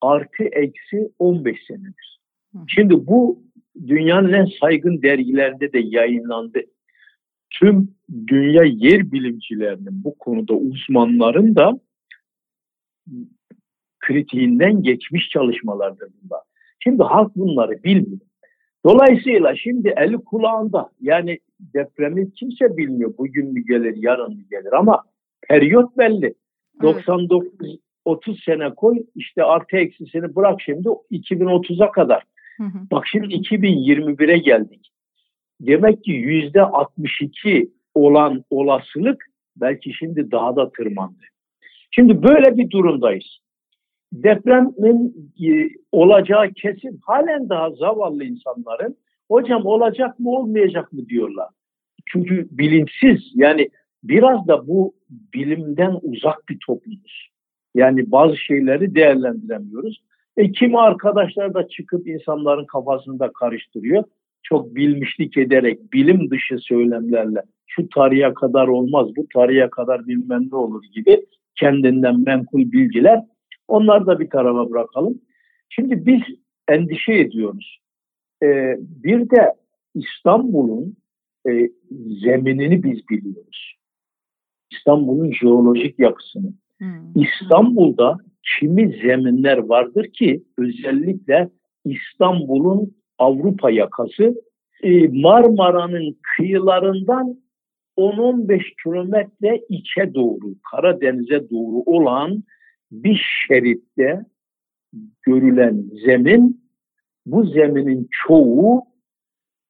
artı eksi 15 senedir. Şimdi bu dünyanın en saygın dergilerinde de yayınlandı. Tüm dünya yer bilimcilerinin bu konuda uzmanların da kritiğinden geçmiş çalışmalardır bunlar. Şimdi halk bunları bilmiyor. Dolayısıyla şimdi eli kulağında yani depremi kimse bilmiyor. Bugün mü gelir, yarın mı gelir ama periyot belli. 99 30 sene koy işte artı eksisini bırak şimdi 2030'a kadar. Hı hı. Bak şimdi 2021'e geldik. Demek ki yüzde 62 olan olasılık belki şimdi daha da tırmandı. Şimdi böyle bir durumdayız. Depremin e, olacağı kesin. Halen daha zavallı insanların hocam olacak mı olmayacak mı diyorlar. Çünkü bilinçsiz yani biraz da bu bilimden uzak bir toplumuz. Yani bazı şeyleri değerlendiremiyoruz. E kimi arkadaşlar da çıkıp insanların kafasında karıştırıyor. Çok bilmişlik ederek bilim dışı söylemlerle şu tarihe kadar olmaz, bu tarihe kadar bilmem ne olur gibi kendinden menkul bilgiler. Onları da bir tarafa bırakalım. Şimdi biz endişe ediyoruz. Ee, bir de İstanbul'un e, zeminini biz biliyoruz. İstanbul'un jeolojik yapısını. Hmm. İstanbul'da kimi zeminler vardır ki özellikle İstanbul'un Avrupa yakası e, Marmara'nın kıyılarından 10-15 kilometre içe doğru, Karadeniz'e doğru olan bir şeritte görülen zemin, bu zeminin çoğu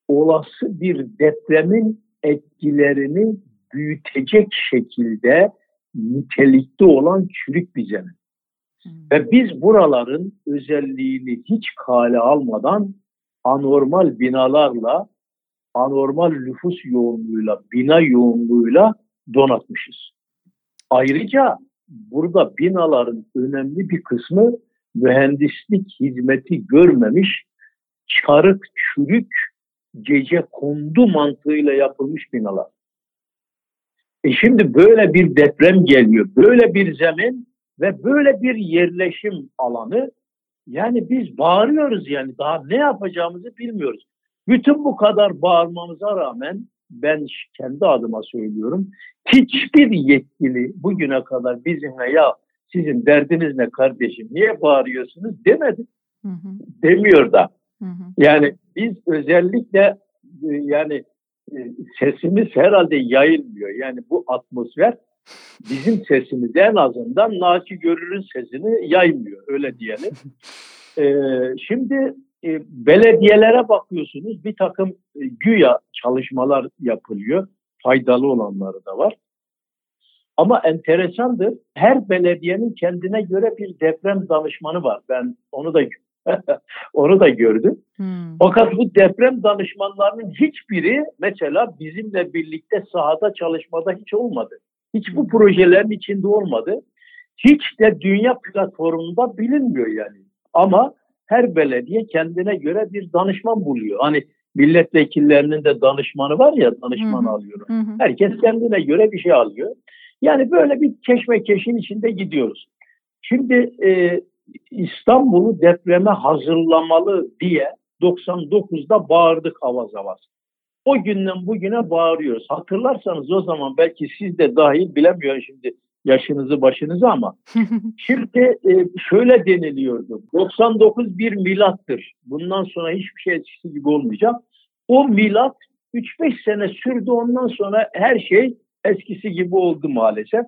olası bir depremin etkilerini büyütecek şekilde nitelikte olan çürük bir zemin. Hmm. Ve biz buraların özelliğini hiç kale almadan anormal binalarla, anormal nüfus yoğunluğuyla, bina yoğunluğuyla donatmışız. Ayrıca burada binaların önemli bir kısmı mühendislik hizmeti görmemiş, çarık, çürük, gece kondu mantığıyla yapılmış binalar. E şimdi böyle bir deprem geliyor, böyle bir zemin ve böyle bir yerleşim alanı. Yani biz bağırıyoruz yani daha ne yapacağımızı bilmiyoruz. Bütün bu kadar bağırmamıza rağmen ben kendi adıma söylüyorum. Hiçbir yetkili bugüne kadar bizimle ya sizin derdiniz ne kardeşim niye bağırıyorsunuz demedi. Hı hı. Demiyor da. Hı hı. Yani biz özellikle e, yani e, sesimiz herhalde yayılmıyor. Yani bu atmosfer bizim sesimizi en azından Naci Görür'ün sesini yaymıyor. Öyle diyelim. [LAUGHS] Ee, şimdi e, belediyelere bakıyorsunuz bir takım e, güya çalışmalar yapılıyor. Faydalı olanları da var. Ama enteresandır. Her belediyenin kendine göre bir deprem danışmanı var. Ben onu da [LAUGHS] onu da gördüm. Hmm. Fakat bu deprem danışmanlarının hiçbiri mesela bizimle birlikte sahada çalışmada hiç olmadı. Hiç bu hmm. projelerin içinde olmadı. Hiç de dünya platformunda bilinmiyor yani. Ama her belediye kendine göre bir danışman buluyor. Hani milletvekillerinin de danışmanı var ya danışman hı alıyor. Herkes kendine göre bir şey alıyor. Yani böyle bir keşmekeşin içinde gidiyoruz. Şimdi e, İstanbul'u depreme hazırlamalı diye 99'da bağırdık avaz avaz. O günden bugüne bağırıyoruz. Hatırlarsanız o zaman belki siz de dahil bilemiyorum şimdi yaşınızı başınızı ama [LAUGHS] şimdi e, şöyle deniliyordu. 99 bir milattır. Bundan sonra hiçbir şey eskisi gibi olmayacak. O milat 3-5 sene sürdü ondan sonra her şey eskisi gibi oldu maalesef.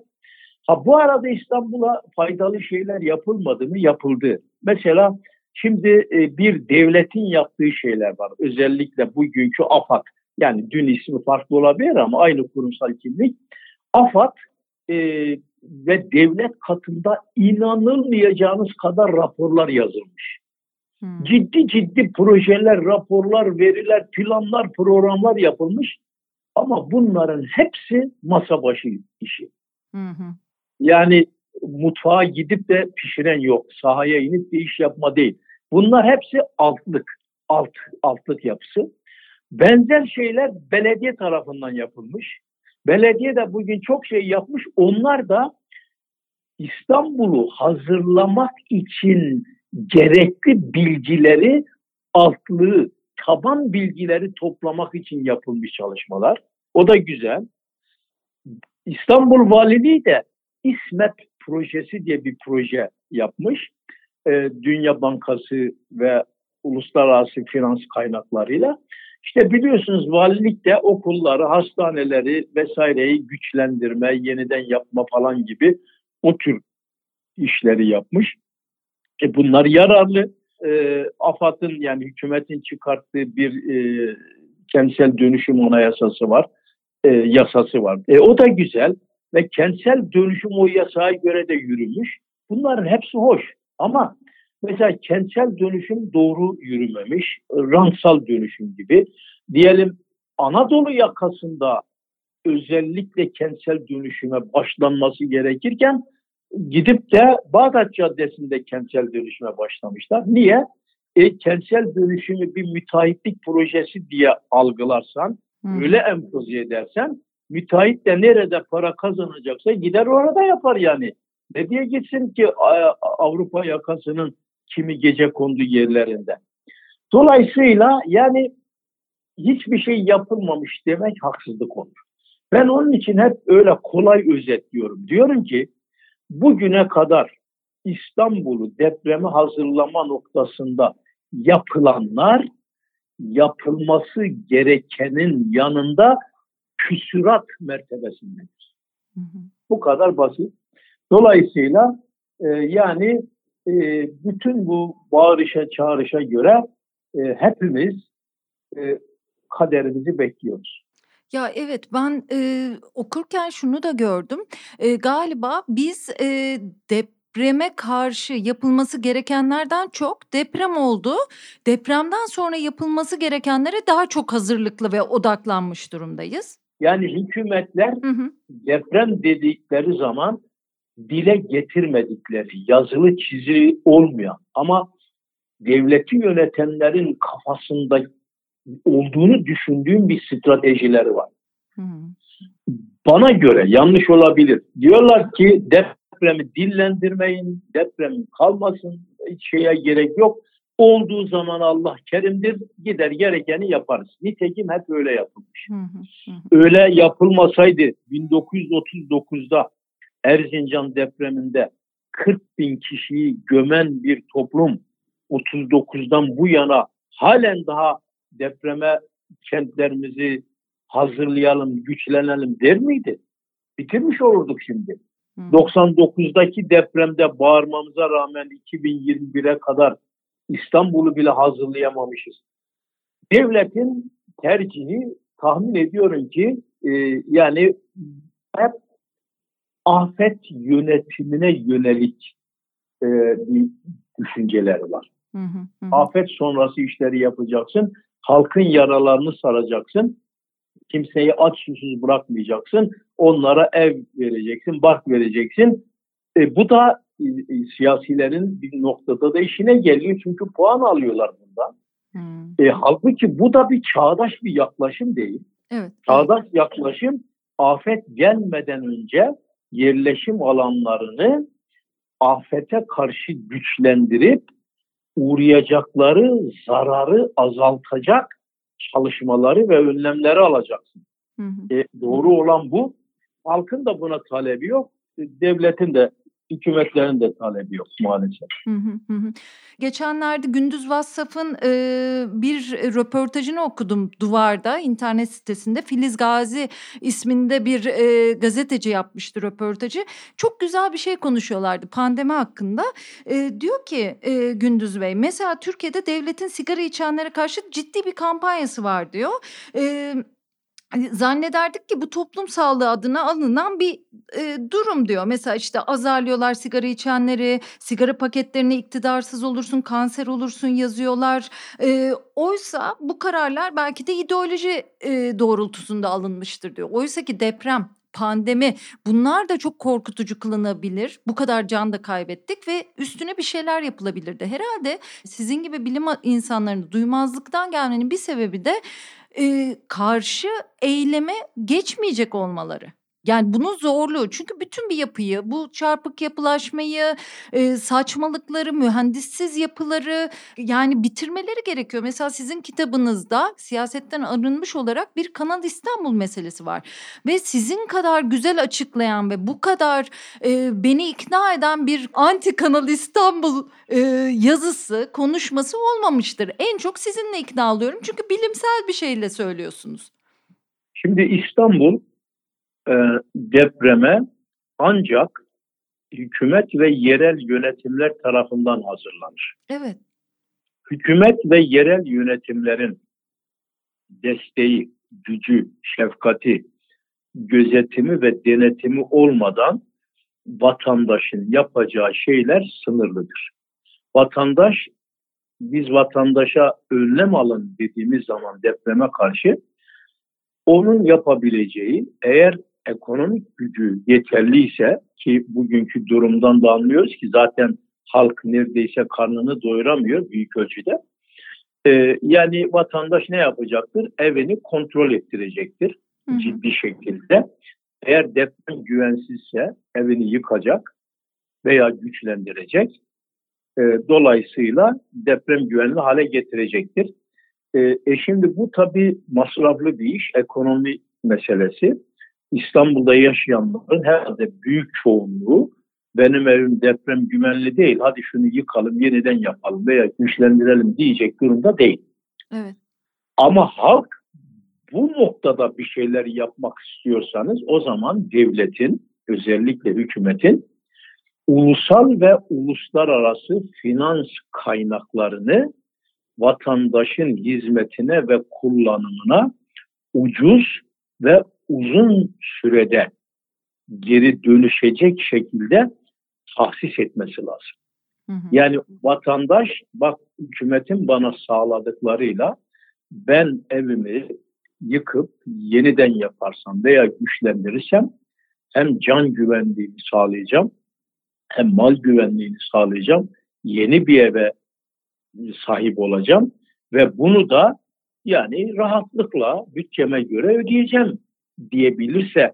Ha bu arada İstanbul'a faydalı şeyler yapılmadı mı? Yapıldı. Mesela şimdi e, bir devletin yaptığı şeyler var. Özellikle bugünkü AFAD. Yani dün ismi farklı olabilir ama aynı kurumsal kimlik. AFAD e, ve devlet katında inanılmayacağınız kadar raporlar yazılmış. Hmm. Ciddi ciddi projeler, raporlar, veriler, planlar, programlar yapılmış. Ama bunların hepsi masa başı işi. Hı Yani mutfağa gidip de pişiren yok. Sahaya inip bir iş yapma değil. Bunlar hepsi altlık. Alt, altlık yapısı. Benzer şeyler belediye tarafından yapılmış. Belediye de bugün çok şey yapmış. Onlar da İstanbul'u hazırlamak için gerekli bilgileri altlığı, taban bilgileri toplamak için yapılmış çalışmalar. O da güzel. İstanbul Valiliği de İSMET projesi diye bir proje yapmış. Ee, Dünya Bankası ve uluslararası finans kaynaklarıyla. İşte biliyorsunuz valilikte okulları, hastaneleri vesaireyi güçlendirme, yeniden yapma falan gibi o tür işleri yapmış. E bunlar yararlı. E, AFAD'ın yani hükümetin çıkarttığı bir e, kentsel dönüşüm anayasası var. E, yasası var. E, o da güzel ve kentsel dönüşüm o yasaya göre de yürümüş. Bunların hepsi hoş ama mesela kentsel dönüşüm doğru yürümemiş. Rantsal dönüşüm gibi. Diyelim Anadolu yakasında özellikle kentsel dönüşüme başlanması gerekirken gidip de Bağdat Caddesi'nde kentsel dönüşüme başlamışlar. Niye? E, kentsel dönüşümü bir müteahhitlik projesi diye algılarsan, hmm. öyle empoze edersen, müteahhit de nerede para kazanacaksa gider orada yapar yani. Ne diye gitsin ki Avrupa yakasının kimi gece kondu yerlerinde. Dolayısıyla yani hiçbir şey yapılmamış demek haksızlık olur. Ben onun için hep öyle kolay özetliyorum. Diyorum ki bugüne kadar İstanbul'u depreme hazırlama noktasında yapılanlar yapılması gerekenin yanında küsurat mertebesindedir. Hı hı. Bu kadar basit. Dolayısıyla e, yani e, bütün bu bağırışa çağrışa göre e, hepimiz e, kaderimizi bekliyoruz. Ya evet ben e, okurken şunu da gördüm. E, galiba biz e, depreme karşı yapılması gerekenlerden çok deprem oldu. Depremden sonra yapılması gerekenlere daha çok hazırlıklı ve odaklanmış durumdayız. Yani hükümetler hı hı. deprem dedikleri zaman dile getirmedikleri, yazılı çizili olmayan ama devleti yönetenlerin kafasında olduğunu düşündüğüm bir stratejileri var. Bana göre yanlış olabilir. Diyorlar ki depremi dillendirmeyin, deprem kalmasın, şeye gerek yok. Olduğu zaman Allah kerimdir, gider gerekeni yaparız. Nitekim hep öyle yapılmış. Öyle yapılmasaydı 1939'da Erzincan depreminde 40 bin kişiyi gömen bir toplum 39'dan bu yana halen daha depreme kentlerimizi hazırlayalım, güçlenelim der miydi? Bitirmiş olurduk şimdi. Hı. 99'daki depremde bağırmamıza rağmen 2021'e kadar İstanbul'u bile hazırlayamamışız. Devletin tercihi tahmin ediyorum ki e, yani hep afet yönetimine yönelik e, bir düşünceleri var. Hı hı hı. Afet sonrası işleri yapacaksın. Halkın yaralarını saracaksın. Kimseyi aç susuz bırakmayacaksın. Onlara ev vereceksin, bark vereceksin. E, bu da e, e, siyasilerin bir noktada da işine geliyor. Çünkü puan alıyorlar bundan. Hmm. E, halbuki bu da bir çağdaş bir yaklaşım değil. Evet. Çağdaş yaklaşım afet gelmeden önce yerleşim alanlarını afete karşı güçlendirip uğrayacakları zararı azaltacak çalışmaları ve önlemleri alacaksın. Hı hı. E, doğru olan bu. Halkın da buna talebi yok. Devletin de hükümetlerin de talebi yok maalesef. Hı hı hı. Geçenlerde Gündüz Vassaf'ın e, bir röportajını okudum duvarda internet sitesinde. Filiz Gazi isminde bir e, gazeteci yapmıştı röportajı. Çok güzel bir şey konuşuyorlardı pandemi hakkında. E, diyor ki e, Gündüz Bey mesela Türkiye'de devletin sigara içenlere karşı ciddi bir kampanyası var diyor. E, Hani zannederdik ki bu toplum sağlığı adına alınan bir e, durum diyor. Mesela işte azarlıyorlar sigara içenleri, sigara paketlerine iktidarsız olursun, kanser olursun yazıyorlar. E, oysa bu kararlar belki de ideoloji e, doğrultusunda alınmıştır diyor. Oysa ki deprem, pandemi bunlar da çok korkutucu kılınabilir. Bu kadar can da kaybettik ve üstüne bir şeyler yapılabilirdi. Herhalde sizin gibi bilim insanlarının duymazlıktan gelmenin bir sebebi de e, karşı eyleme geçmeyecek olmaları. Yani bunun zorluğu çünkü bütün bir yapıyı bu çarpık yapılaşmayı e, saçmalıkları mühendissiz yapıları yani bitirmeleri gerekiyor. Mesela sizin kitabınızda siyasetten arınmış olarak bir Kanal İstanbul meselesi var. Ve sizin kadar güzel açıklayan ve bu kadar e, beni ikna eden bir anti Kanal İstanbul e, yazısı konuşması olmamıştır. En çok sizinle ikna oluyorum çünkü bilimsel bir şeyle söylüyorsunuz. Şimdi İstanbul e, depreme ancak hükümet ve yerel yönetimler tarafından hazırlanır. Evet. Hükümet ve yerel yönetimlerin desteği, gücü, şefkati, gözetimi ve denetimi olmadan vatandaşın yapacağı şeyler sınırlıdır. Vatandaş, biz vatandaşa önlem alın dediğimiz zaman depreme karşı onun yapabileceği eğer ekonomik gücü yeterliyse ki bugünkü durumdan da anlıyoruz ki zaten halk neredeyse karnını doyuramıyor büyük ölçüde. Ee, yani vatandaş ne yapacaktır? Evini kontrol ettirecektir Hı-hı. ciddi şekilde. Eğer deprem güvensizse evini yıkacak veya güçlendirecek. Ee, dolayısıyla deprem güvenli hale getirecektir. Ee, e şimdi bu tabii masraflı bir iş, ekonomi meselesi. İstanbul'da yaşayanların herhalde büyük çoğunluğu benim evim deprem güvenli değil, hadi şunu yıkalım, yeniden yapalım veya güçlendirelim diyecek durumda değil. Evet. Ama halk bu noktada bir şeyler yapmak istiyorsanız o zaman devletin, özellikle hükümetin ulusal ve uluslararası finans kaynaklarını vatandaşın hizmetine ve kullanımına ucuz ve uzun sürede geri dönüşecek şekilde tahsis etmesi lazım. Hı hı. Yani vatandaş bak hükümetin bana sağladıklarıyla ben evimi yıkıp yeniden yaparsam veya güçlendirirsem hem can güvenliğini sağlayacağım hem mal güvenliğini sağlayacağım. Yeni bir eve sahip olacağım ve bunu da yani rahatlıkla bütçeme göre ödeyeceğim diyebilirse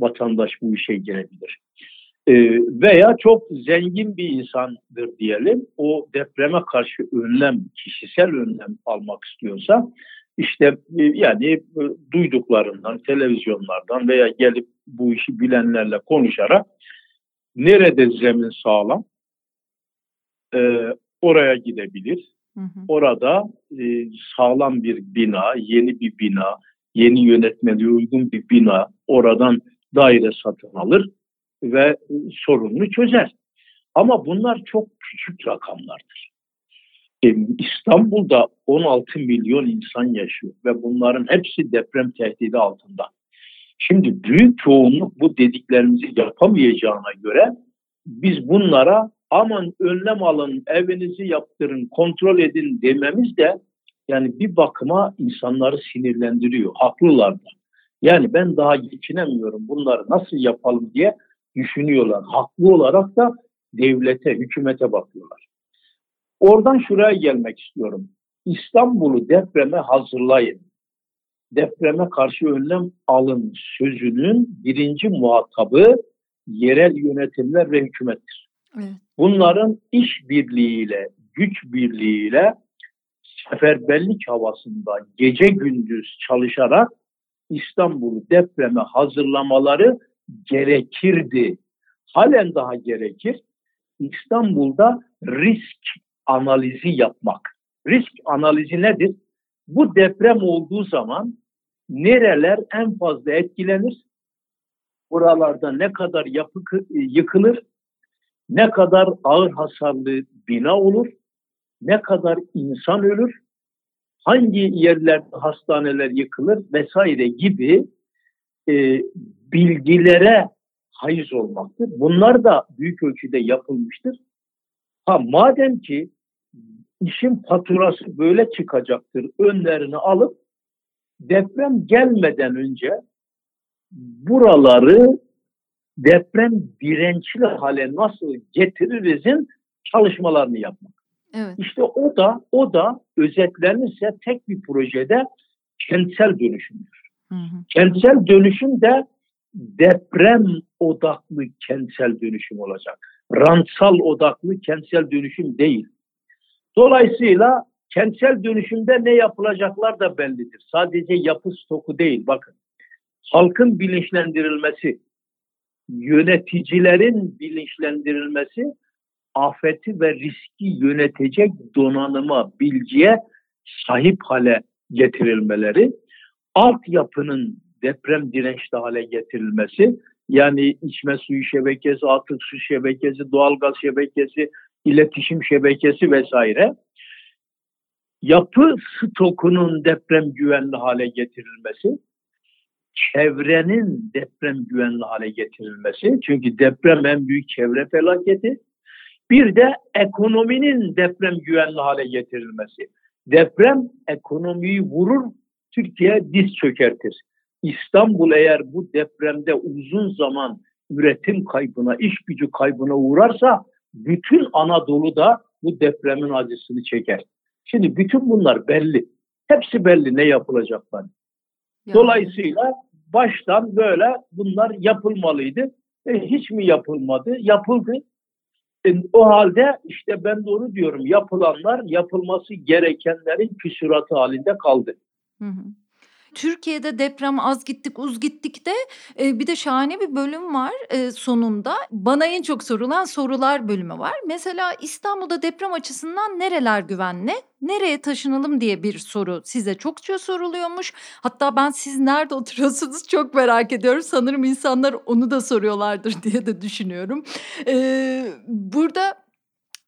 vatandaş bu işe girebilir. Ee, veya çok zengin bir insandır diyelim. O depreme karşı önlem, kişisel önlem almak istiyorsa işte e, yani e, duyduklarından, televizyonlardan veya gelip bu işi bilenlerle konuşarak nerede zemin sağlam e, oraya gidebilir. Hı hı. Orada e, sağlam bir bina, yeni bir bina, yeni yönetmeliğe uygun bir bina oradan daire satın alır ve sorununu çözer. Ama bunlar çok küçük rakamlardır. E, İstanbul'da 16 milyon insan yaşıyor ve bunların hepsi deprem tehdidi altında. Şimdi büyük çoğunluk bu dediklerimizi yapamayacağına göre biz bunlara aman önlem alın, evinizi yaptırın, kontrol edin dememiz de yani bir bakıma insanları sinirlendiriyor. Haklılar da. Yani ben daha geçinemiyorum bunları nasıl yapalım diye düşünüyorlar. Haklı olarak da devlete, hükümete bakıyorlar. Oradan şuraya gelmek istiyorum. İstanbul'u depreme hazırlayın. Depreme karşı önlem alın sözünün birinci muhatabı yerel yönetimler ve hükümettir. Evet. Bunların iş birliğiyle, güç birliğiyle seferberlik havasında gece gündüz çalışarak İstanbul'u depreme hazırlamaları gerekirdi. Halen daha gerekir. İstanbul'da risk analizi yapmak. Risk analizi nedir? Bu deprem olduğu zaman nereler en fazla etkilenir? Buralarda ne kadar yapı yıkılır? Ne kadar ağır hasarlı bina olur? Ne kadar insan ölür? Hangi yerlerde hastaneler yıkılır vesaire gibi e, bilgilere hayız olmaktır. Bunlar da büyük ölçüde yapılmıştır. Ha madem ki işin faturası böyle çıkacaktır. Önlerini alıp deprem gelmeden önce buraları deprem dirençli hale nasıl getiririzin çalışmalarını yapmak. Evet. İşte o da o da özetlenirse tek bir projede kentsel dönüşümdür. Hı hı. Kentsel dönüşüm de deprem odaklı kentsel dönüşüm olacak. Rantsal odaklı kentsel dönüşüm değil. Dolayısıyla kentsel dönüşümde ne yapılacaklar da bellidir. Sadece yapı stoku değil bakın. Halkın bilinçlendirilmesi, yöneticilerin bilinçlendirilmesi, afeti ve riski yönetecek donanıma, bilgiye sahip hale getirilmeleri, altyapının deprem dirençli hale getirilmesi, yani içme suyu şebekesi, atık su şebekesi, doğalgaz şebekesi, iletişim şebekesi vesaire yapı stokunun deprem güvenli hale getirilmesi, çevrenin deprem güvenli hale getirilmesi. Çünkü deprem en büyük çevre felaketi. Bir de ekonominin deprem güvenli hale getirilmesi. Deprem ekonomiyi vurur, Türkiye diz çökertir. İstanbul eğer bu depremde uzun zaman üretim kaybına, iş gücü kaybına uğrarsa bütün Anadolu da bu depremin acısını çeker. Şimdi bütün bunlar belli. Hepsi belli ne yapılacaklar. Yani. Dolayısıyla baştan böyle bunlar yapılmalıydı. E, hiç mi yapılmadı? Yapıldı. E, o halde işte ben doğru diyorum yapılanlar yapılması gerekenlerin küsuratı halinde kaldı. Hı hı. Türkiye'de deprem az gittik uz gittik de e, bir de şahane bir bölüm var e, sonunda. Bana en çok sorulan sorular bölümü var. Mesela İstanbul'da deprem açısından nereler güvenli? Nereye taşınalım diye bir soru size çokça soruluyormuş. Hatta ben siz nerede [LAUGHS] oturuyorsunuz çok merak ediyorum. Sanırım insanlar onu da soruyorlardır [LAUGHS] diye de düşünüyorum. Ee, burada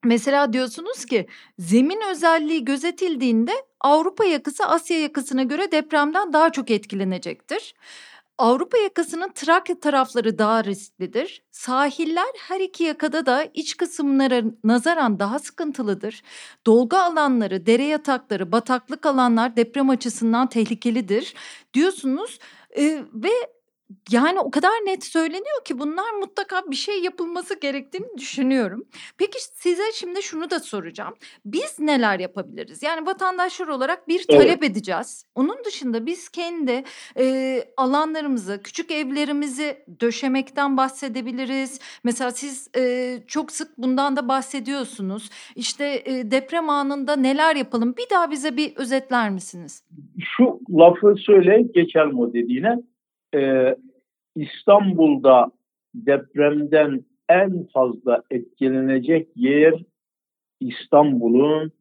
Mesela diyorsunuz ki zemin özelliği gözetildiğinde Avrupa yakası Asya yakasına göre depremden daha çok etkilenecektir. Avrupa yakasının Trakya tarafları daha risklidir. Sahiller her iki yakada da iç kısımlara nazaran daha sıkıntılıdır. Dolgu alanları, dere yatakları, bataklık alanlar deprem açısından tehlikelidir diyorsunuz. Ee, ve yani o kadar net söyleniyor ki bunlar mutlaka bir şey yapılması gerektiğini düşünüyorum. Peki size şimdi şunu da soracağım. Biz neler yapabiliriz? Yani vatandaşlar olarak bir talep evet. edeceğiz. Onun dışında biz kendi e, alanlarımızı, küçük evlerimizi döşemekten bahsedebiliriz. Mesela siz e, çok sık bundan da bahsediyorsunuz. İşte e, deprem anında neler yapalım? Bir daha bize bir özetler misiniz? Şu lafı söyle geçelim o dediğine e, İstanbul'da depremden en fazla etkilenecek yer İstanbul'un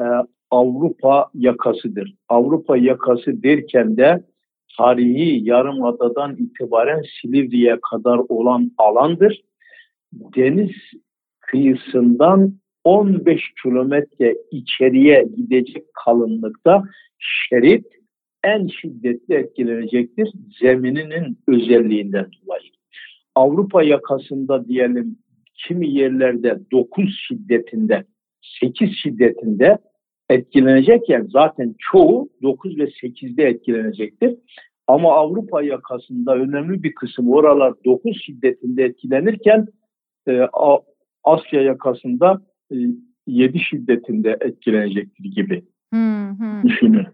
e, Avrupa yakasıdır. Avrupa yakası derken de tarihi yarımadadan itibaren Silivri'ye kadar olan alandır. Deniz kıyısından 15 kilometre içeriye gidecek kalınlıkta şerit en şiddetli etkilenecektir zemininin özelliğinden dolayı. Avrupa yakasında diyelim kimi yerlerde 9 şiddetinde, 8 şiddetinde etkilenecekken zaten çoğu 9 ve 8'de etkilenecektir. Ama Avrupa yakasında önemli bir kısım oralar 9 şiddetinde etkilenirken e, Asya yakasında e, 7 şiddetinde etkilenecektir gibi. Hı hı.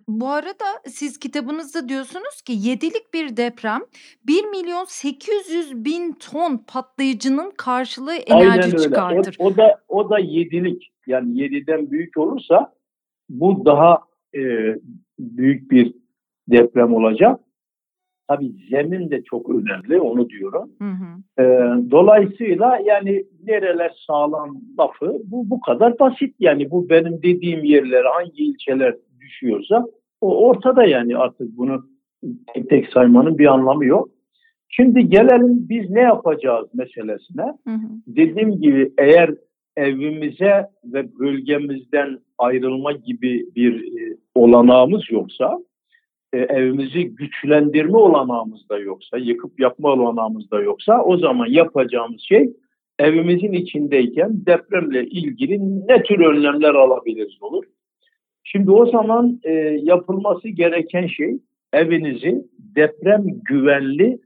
Bu arada siz kitabınızda diyorsunuz ki yedilik bir deprem 1 milyon 800 bin ton patlayıcının karşılığı enerji Aynen öyle. çıkartır. O, o da o da yedilik yani yediden büyük olursa bu daha e, büyük bir deprem olacak. Tabii zemin de çok önemli onu diyorum. Hı hı. E, dolayısıyla yani nereler sağlam lafı bu bu kadar basit yani bu benim dediğim yerler hangi ilçeler düşüyorsa o ortada yani artık bunu tek tek saymanın bir anlamı yok. Şimdi gelelim biz ne yapacağız meselesine. Hı hı. Dediğim gibi eğer evimize ve bölgemizden ayrılma gibi bir e, olanağımız yoksa e, evimizi güçlendirme olanağımız da yoksa, yıkıp yapma olanağımız da yoksa o zaman yapacağımız şey evimizin içindeyken depremle ilgili ne tür önlemler alabiliriz olur. Şimdi o zaman e, yapılması gereken şey evinizi deprem güvenli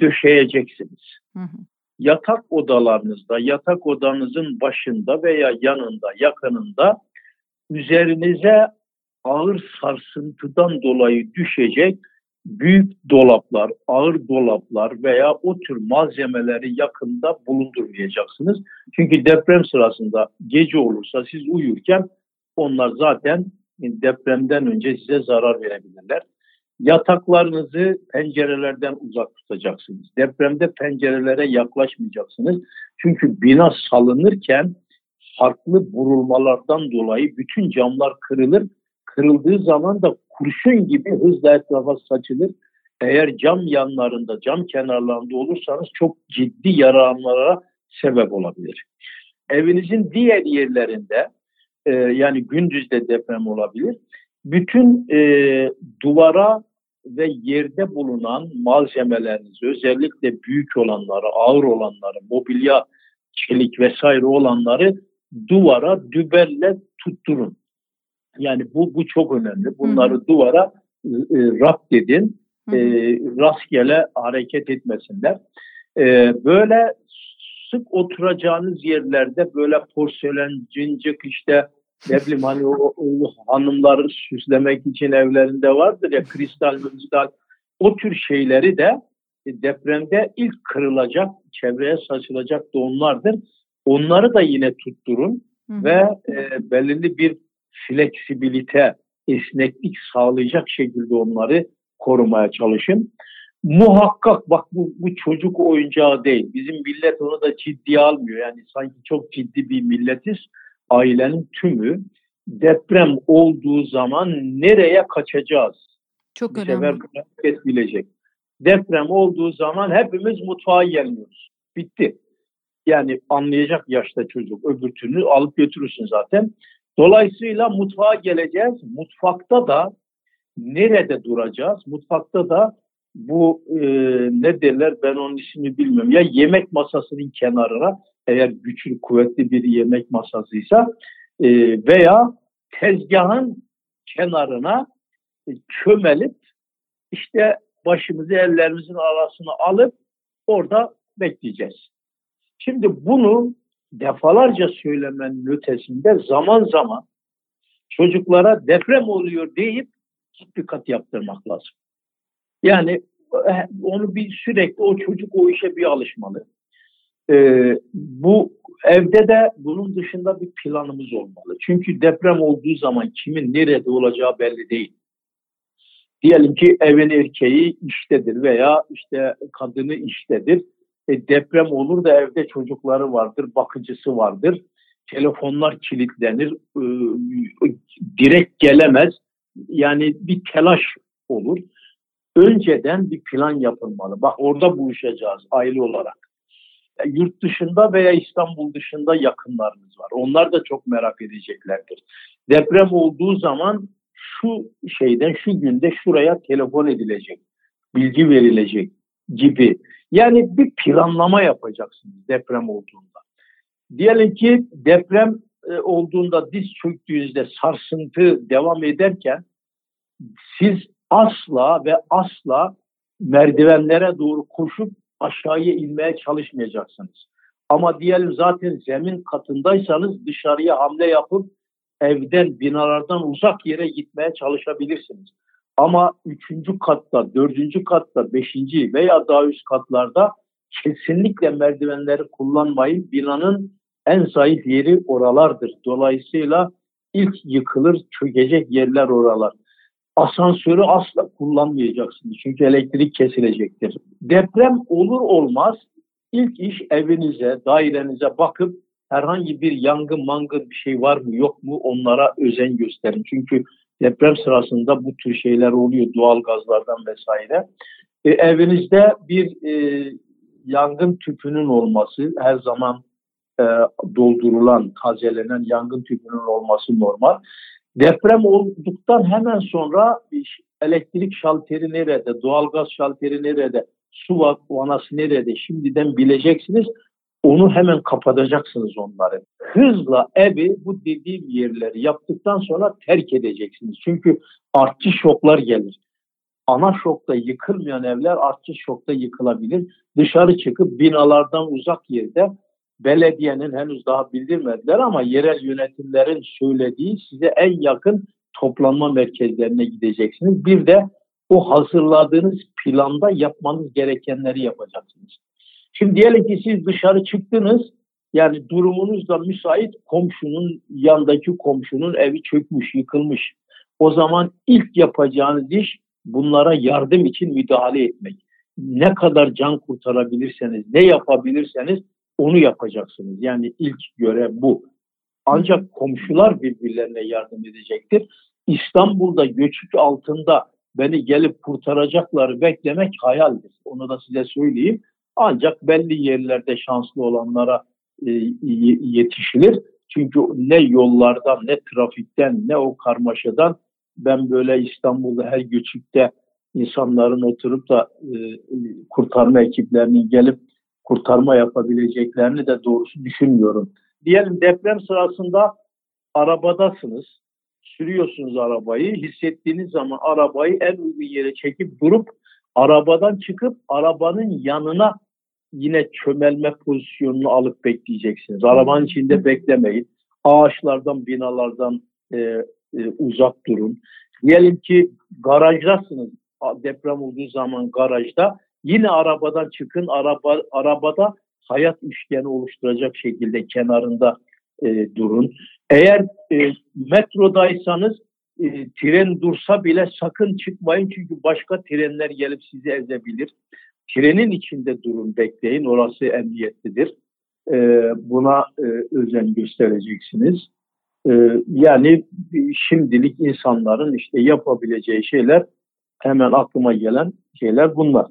döşeyeceksiniz. Hı hı. Yatak odalarınızda, yatak odanızın başında veya yanında, yakınında üzerinize ağır sarsıntıdan dolayı düşecek büyük dolaplar, ağır dolaplar veya o tür malzemeleri yakında bulundurmayacaksınız. Çünkü deprem sırasında gece olursa siz uyurken onlar zaten depremden önce size zarar verebilirler. Yataklarınızı pencerelerden uzak tutacaksınız. Depremde pencerelere yaklaşmayacaksınız. Çünkü bina salınırken farklı burulmalardan dolayı bütün camlar kırılır kırıldığı zaman da kurşun gibi hızla etrafa saçılır. Eğer cam yanlarında, cam kenarlarında olursanız çok ciddi yaralanmalara sebep olabilir. Evinizin diğer yerlerinde e, yani gündüzde deprem olabilir. Bütün e, duvara ve yerde bulunan malzemeleriniz özellikle büyük olanları, ağır olanları, mobilya, çelik vesaire olanları duvara dübelle tutturun. Yani bu bu çok önemli. Bunları Hı. duvara e, rapt edin. E, rastgele hareket etmesinler. E, böyle sık oturacağınız yerlerde böyle porselen, cincik işte ne [LAUGHS] bileyim hani o, o hanımları süslemek için evlerinde vardır ya kristal, kristal o tür şeyleri de depremde ilk kırılacak, çevreye saçılacak da onlardır. Onları da yine tutturun hı hı. ve e, belirli bir fleksibilite, esneklik sağlayacak şekilde onları korumaya çalışın. Muhakkak bak bu, bu çocuk oyuncağı değil. Bizim millet onu da ciddiye almıyor. Yani sanki çok ciddi bir milletiz. Ailenin tümü deprem olduğu zaman nereye kaçacağız? Çok bir önemli. herkes bilecek. Deprem olduğu zaman hepimiz mutfağa gelmiyoruz. Bitti. Yani anlayacak yaşta çocuk. Öbür türlü alıp götürürsün zaten. Dolayısıyla mutfağa geleceğiz. Mutfakta da nerede duracağız? Mutfakta da bu e, ne derler ben onun ismini bilmiyorum. Ya yemek masasının kenarına eğer güçlü kuvvetli bir yemek masasıysa e, veya tezgahın kenarına e, çömelip işte başımızı ellerimizin arasına alıp orada bekleyeceğiz. Şimdi bunu defalarca söylemenin ötesinde zaman zaman çocuklara deprem oluyor deyip tatbikat yaptırmak lazım. Yani eh, onu bir sürekli o çocuk o işe bir alışmalı. Ee, bu evde de bunun dışında bir planımız olmalı. Çünkü deprem olduğu zaman kimin nerede olacağı belli değil. Diyelim ki evin erkeği iştedir veya işte kadını iştedir e, deprem olur da evde çocukları vardır, bakıcısı vardır. Telefonlar kilitlenir, e, direkt gelemez. Yani bir telaş olur. Önceden bir plan yapılmalı. Bak orada buluşacağız aile olarak. E, yurt dışında veya İstanbul dışında yakınlarımız var. Onlar da çok merak edeceklerdir. Deprem olduğu zaman şu şeyden şu günde şuraya telefon edilecek, bilgi verilecek gibi. Yani bir planlama yapacaksınız deprem olduğunda. Diyelim ki deprem e, olduğunda diz çöktüğünüzde sarsıntı devam ederken siz asla ve asla merdivenlere doğru koşup aşağıya inmeye çalışmayacaksınız. Ama diyelim zaten zemin katındaysanız dışarıya hamle yapıp evden, binalardan uzak yere gitmeye çalışabilirsiniz. Ama üçüncü katta, dördüncü katta, beşinci veya daha üst katlarda kesinlikle merdivenleri kullanmayın. Binanın en zayıf yeri oralardır. Dolayısıyla ilk yıkılır, çökecek yerler oralar. Asansörü asla kullanmayacaksınız çünkü elektrik kesilecektir. Deprem olur olmaz ilk iş evinize, dairenize bakıp herhangi bir yangın mangın bir şey var mı yok mu onlara özen gösterin. Çünkü deprem sırasında bu tür şeyler oluyor doğal gazlardan vesaire. E, evinizde bir e, yangın tüpünün olması her zaman e, doldurulan, tazelenen yangın tüpünün olması normal. Deprem olduktan hemen sonra elektrik şalteri nerede, doğalgaz şalteri nerede, su vanası nerede şimdiden bileceksiniz. Onu hemen kapatacaksınız onları. Hızla evi bu dediğim yerleri yaptıktan sonra terk edeceksiniz. Çünkü artçı şoklar gelir. Ana şokta yıkılmayan evler artçı şokta yıkılabilir. Dışarı çıkıp binalardan uzak yerde belediyenin henüz daha bildirmediler ama yerel yönetimlerin söylediği size en yakın toplanma merkezlerine gideceksiniz. Bir de o hazırladığınız planda yapmanız gerekenleri yapacaksınız. Şimdi diyelim ki siz dışarı çıktınız yani durumunuz da müsait komşunun yandaki komşunun evi çökmüş, yıkılmış. O zaman ilk yapacağınız iş bunlara yardım için müdahale etmek. Ne kadar can kurtarabilirseniz, ne yapabilirseniz onu yapacaksınız. Yani ilk görev bu. Ancak komşular birbirlerine yardım edecektir. İstanbul'da göçük altında beni gelip kurtaracakları beklemek hayaldir. Onu da size söyleyeyim. Ancak belli yerlerde şanslı olanlara e, yetişilir. Çünkü ne yollardan, ne trafikten, ne o karmaşadan ben böyle İstanbul'da her göçükte insanların oturup da e, kurtarma ekiplerinin gelip kurtarma yapabileceklerini de doğrusu düşünmüyorum. Diyelim deprem sırasında arabadasınız. Sürüyorsunuz arabayı. Hissettiğiniz zaman arabayı en uygun yere çekip durup arabadan çıkıp arabanın yanına yine çömelme pozisyonunu alıp bekleyeceksiniz. Arabanın içinde beklemeyin. Ağaçlardan, binalardan e, e, uzak durun. Diyelim ki garajdasınız. Deprem olduğu zaman garajda Yine arabadan çıkın, araba arabada hayat üçgeni oluşturacak şekilde kenarında e, durun. Eğer e, metrodaysanız e, tren dursa bile sakın çıkmayın çünkü başka trenler gelip sizi ezebilir. Trenin içinde durun, bekleyin. Orası emniyetlidir. E, buna e, özen göstereceksiniz. E, yani şimdilik insanların işte yapabileceği şeyler hemen aklıma gelen şeyler bunlar.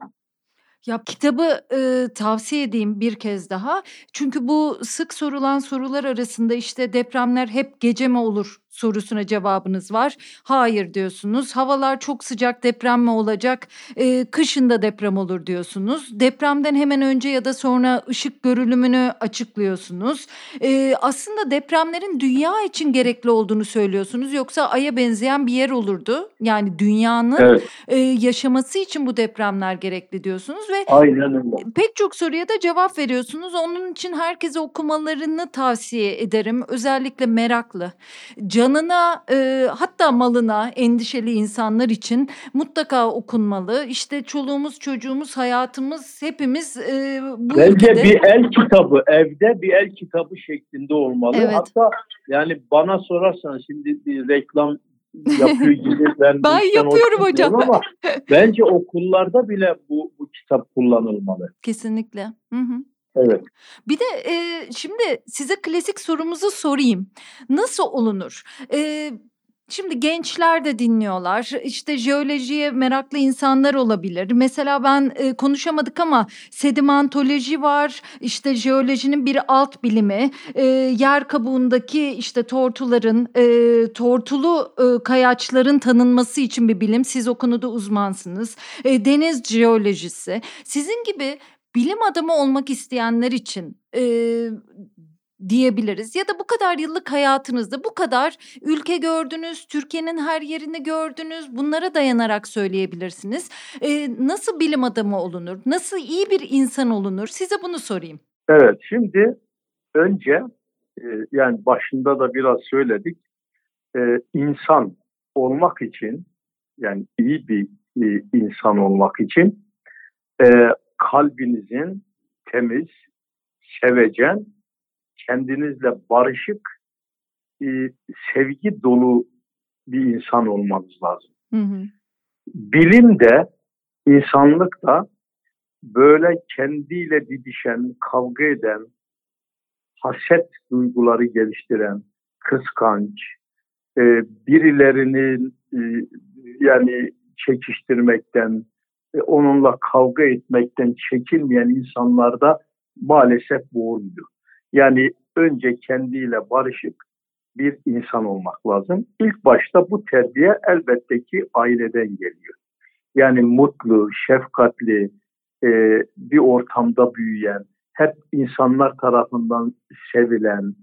Ya kitabı e, tavsiye edeyim bir kez daha. Çünkü bu sık sorulan sorular arasında işte depremler hep gece mi olur sorusuna cevabınız var. Hayır diyorsunuz. Havalar çok sıcak deprem mi olacak? Ee, kışında deprem olur diyorsunuz. Depremden hemen önce ya da sonra ışık görülümünü açıklıyorsunuz. Ee, aslında depremlerin dünya için gerekli olduğunu söylüyorsunuz. Yoksa Ay'a benzeyen bir yer olurdu. Yani dünyanın evet. e, yaşaması için bu depremler gerekli diyorsunuz ve Aynen öyle. pek çok soruya da cevap veriyorsunuz. Onun için herkese okumalarını tavsiye ederim. Özellikle meraklı. Can canına e, hatta malına endişeli insanlar için mutlaka okunmalı. İşte çoluğumuz, çocuğumuz, hayatımız hepimiz e, bu Bence ülkede... bir el kitabı evde bir el kitabı şeklinde olmalı. Evet. Hatta yani bana sorarsan şimdi reklam yapıyor gibi ben, [LAUGHS] ben yapıyorum hocam ama bence okullarda bile bu, bu kitap kullanılmalı. Kesinlikle. Hı hı. Evet. Bir de e, şimdi size klasik sorumuzu sorayım. Nasıl olunur? E, Şimdi gençler de dinliyorlar. İşte jeolojiye meraklı insanlar olabilir. Mesela ben e, konuşamadık ama sedimentoloji var. İşte jeolojinin bir alt bilimi. E, yer kabuğundaki işte tortuların, e, tortulu e, kayaçların tanınması için bir bilim. Siz o konuda uzmansınız. E, deniz jeolojisi. Sizin gibi bilim adamı olmak isteyenler için e, diyebiliriz. Ya da bu kadar yıllık hayatınızda bu kadar ülke gördünüz, Türkiye'nin her yerini gördünüz. Bunlara dayanarak söyleyebilirsiniz. Ee, nasıl bilim adamı olunur? Nasıl iyi bir insan olunur? Size bunu sorayım. Evet, şimdi önce e, yani başında da biraz söyledik. E, insan olmak için yani iyi bir e, insan olmak için e, kalbinizin temiz, sevecen kendinizle barışık, e, sevgi dolu bir insan olmanız lazım. Hı hı. Bilim de, insanlık da böyle kendiyle didişen, kavga eden, haset duyguları geliştiren, kıskanç, e, birilerinin e, yani çekiştirmekten, onunla kavga etmekten çekinmeyen insanlarda maalesef boğuluyor. Yani önce kendiyle barışık bir insan olmak lazım. İlk başta bu terbiye elbette ki aileden geliyor. Yani mutlu, şefkatli e, bir ortamda büyüyen, hep insanlar tarafından sevilen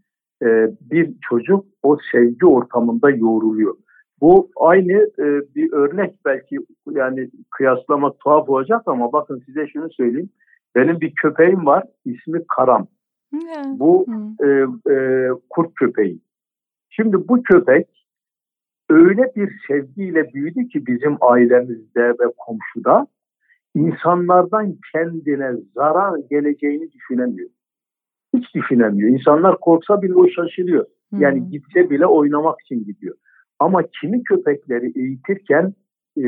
e, bir çocuk o sevgi ortamında yoğruluyor. Bu aynı e, bir örnek belki yani kıyaslama tuhaf olacak ama bakın size şunu söyleyeyim. Benim bir köpeğim var ismi Karam. Bu e, e, kurt köpeği. Şimdi bu köpek öyle bir sevgiyle büyüdü ki bizim ailemizde ve komşuda insanlardan kendine zarar geleceğini düşünemiyor. Hiç düşünemiyor. İnsanlar korksa bile o şaşırıyor. Yani hmm. gitse bile oynamak için gidiyor. Ama kimi köpekleri eğitirken e,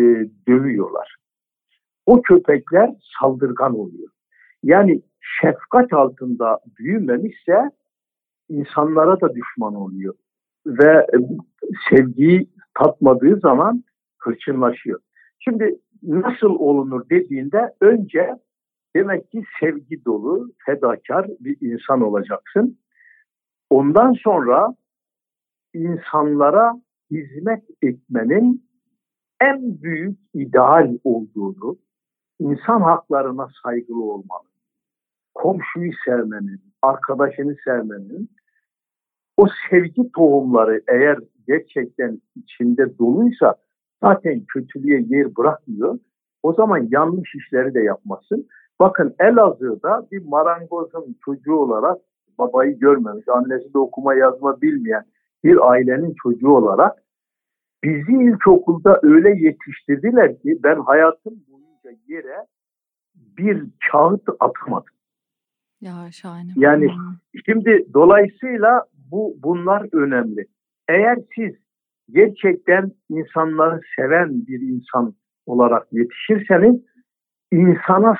dövüyorlar. O köpekler saldırgan oluyor. Yani şefkat altında büyümemişse insanlara da düşman oluyor. Ve sevgiyi tatmadığı zaman hırçınlaşıyor. Şimdi nasıl olunur dediğinde önce demek ki sevgi dolu, fedakar bir insan olacaksın. Ondan sonra insanlara hizmet etmenin en büyük ideal olduğunu, insan haklarına saygılı olmalı komşuyu sevmenin, arkadaşını sevmenin, o sevgi tohumları eğer gerçekten içinde doluysa zaten kötülüğe yer bırakmıyor. O zaman yanlış işleri de yapmasın. Bakın Elazığ'da bir marangozun çocuğu olarak babayı görmemiş, annesi de okuma yazma bilmeyen bir ailenin çocuğu olarak bizi ilkokulda öyle yetiştirdiler ki ben hayatım boyunca yere bir kağıt atamadım. Ya şahane. Yani hmm. şimdi dolayısıyla bu bunlar önemli. Eğer siz gerçekten insanları seven bir insan olarak yetişirseniz insana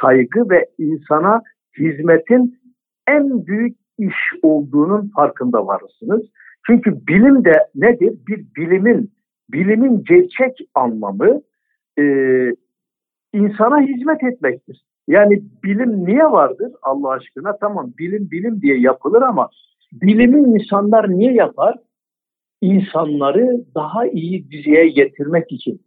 saygı ve insana hizmetin en büyük iş olduğunun farkında varırsınız. Çünkü bilim de nedir? Bir bilimin, bilimin gerçek anlamı e, insana hizmet etmektir. Yani bilim niye vardır Allah aşkına? Tamam bilim bilim diye yapılır ama bilimi insanlar niye yapar? İnsanları daha iyi düzeye getirmek için.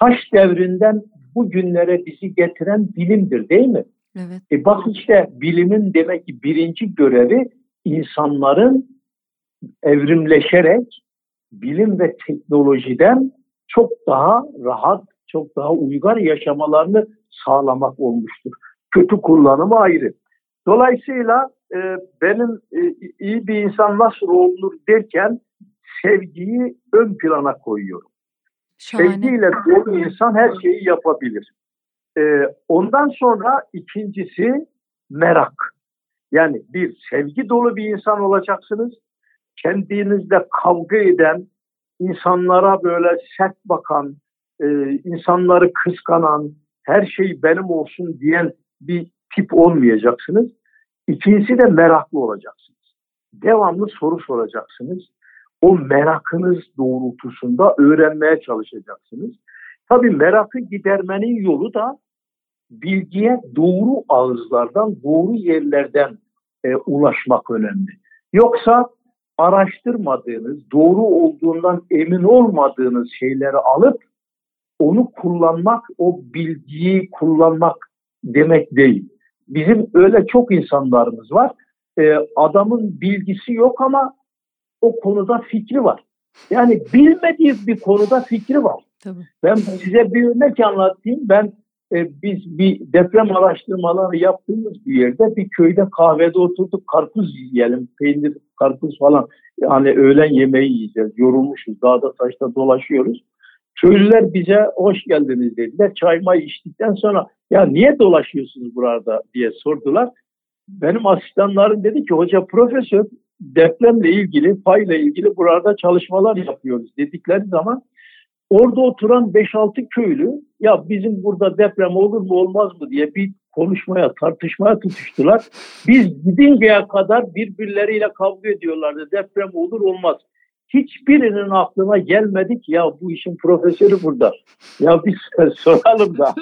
Taş devrinden bugünlere bizi getiren bilimdir değil mi? Evet. E bak işte bilimin demek ki birinci görevi insanların evrimleşerek bilim ve teknolojiden çok daha rahat, çok daha uygar yaşamalarını sağlamak olmuştur. Kötü kullanımı ayrı. Dolayısıyla e, benim e, iyi bir insan nasıl olunur derken sevgiyi ön plana koyuyorum. Şahane. Sevgiyle dolu insan her şeyi yapabilir. E, ondan sonra ikincisi merak. Yani bir sevgi dolu bir insan olacaksınız. Kendinizle kavga eden, insanlara böyle sert bakan, e, insanları kıskanan, her şey benim olsun diyen bir tip olmayacaksınız. İkincisi de meraklı olacaksınız. Devamlı soru soracaksınız. o merakınız doğrultusunda öğrenmeye çalışacaksınız. Tabii merakı gidermenin yolu da bilgiye doğru ağızlardan, doğru yerlerden e, ulaşmak önemli. Yoksa araştırmadığınız, doğru olduğundan emin olmadığınız şeyleri alıp onu kullanmak, o bilgiyi kullanmak demek değil. Bizim öyle çok insanlarımız var. Ee, adamın bilgisi yok ama o konuda fikri var. Yani bilmediği bir konuda fikri var. Tabii. Ben size bir örnek anlatayım. Ben e, biz bir deprem araştırmaları yaptığımız bir yerde bir köyde kahvede oturduk karpuz yiyelim peynir karpuz falan yani öğlen yemeği yiyeceğiz yorulmuşuz dağda taşta dolaşıyoruz. Köylüler bize hoş geldiniz dediler. Çay may içtikten sonra ya niye dolaşıyorsunuz burada diye sordular. Benim asistanlarım dedi ki hoca profesör depremle ilgili, fayla ilgili burada çalışmalar yapıyoruz dedikleri zaman orada oturan 5-6 köylü ya bizim burada deprem olur mu olmaz mı diye bir konuşmaya, tartışmaya tutuştular. Biz gidinceye kadar birbirleriyle kavga ediyorlardı. Deprem olur olmaz hiçbirinin aklına gelmedik ya bu işin profesörü burada. Ya biz [LAUGHS] soralım da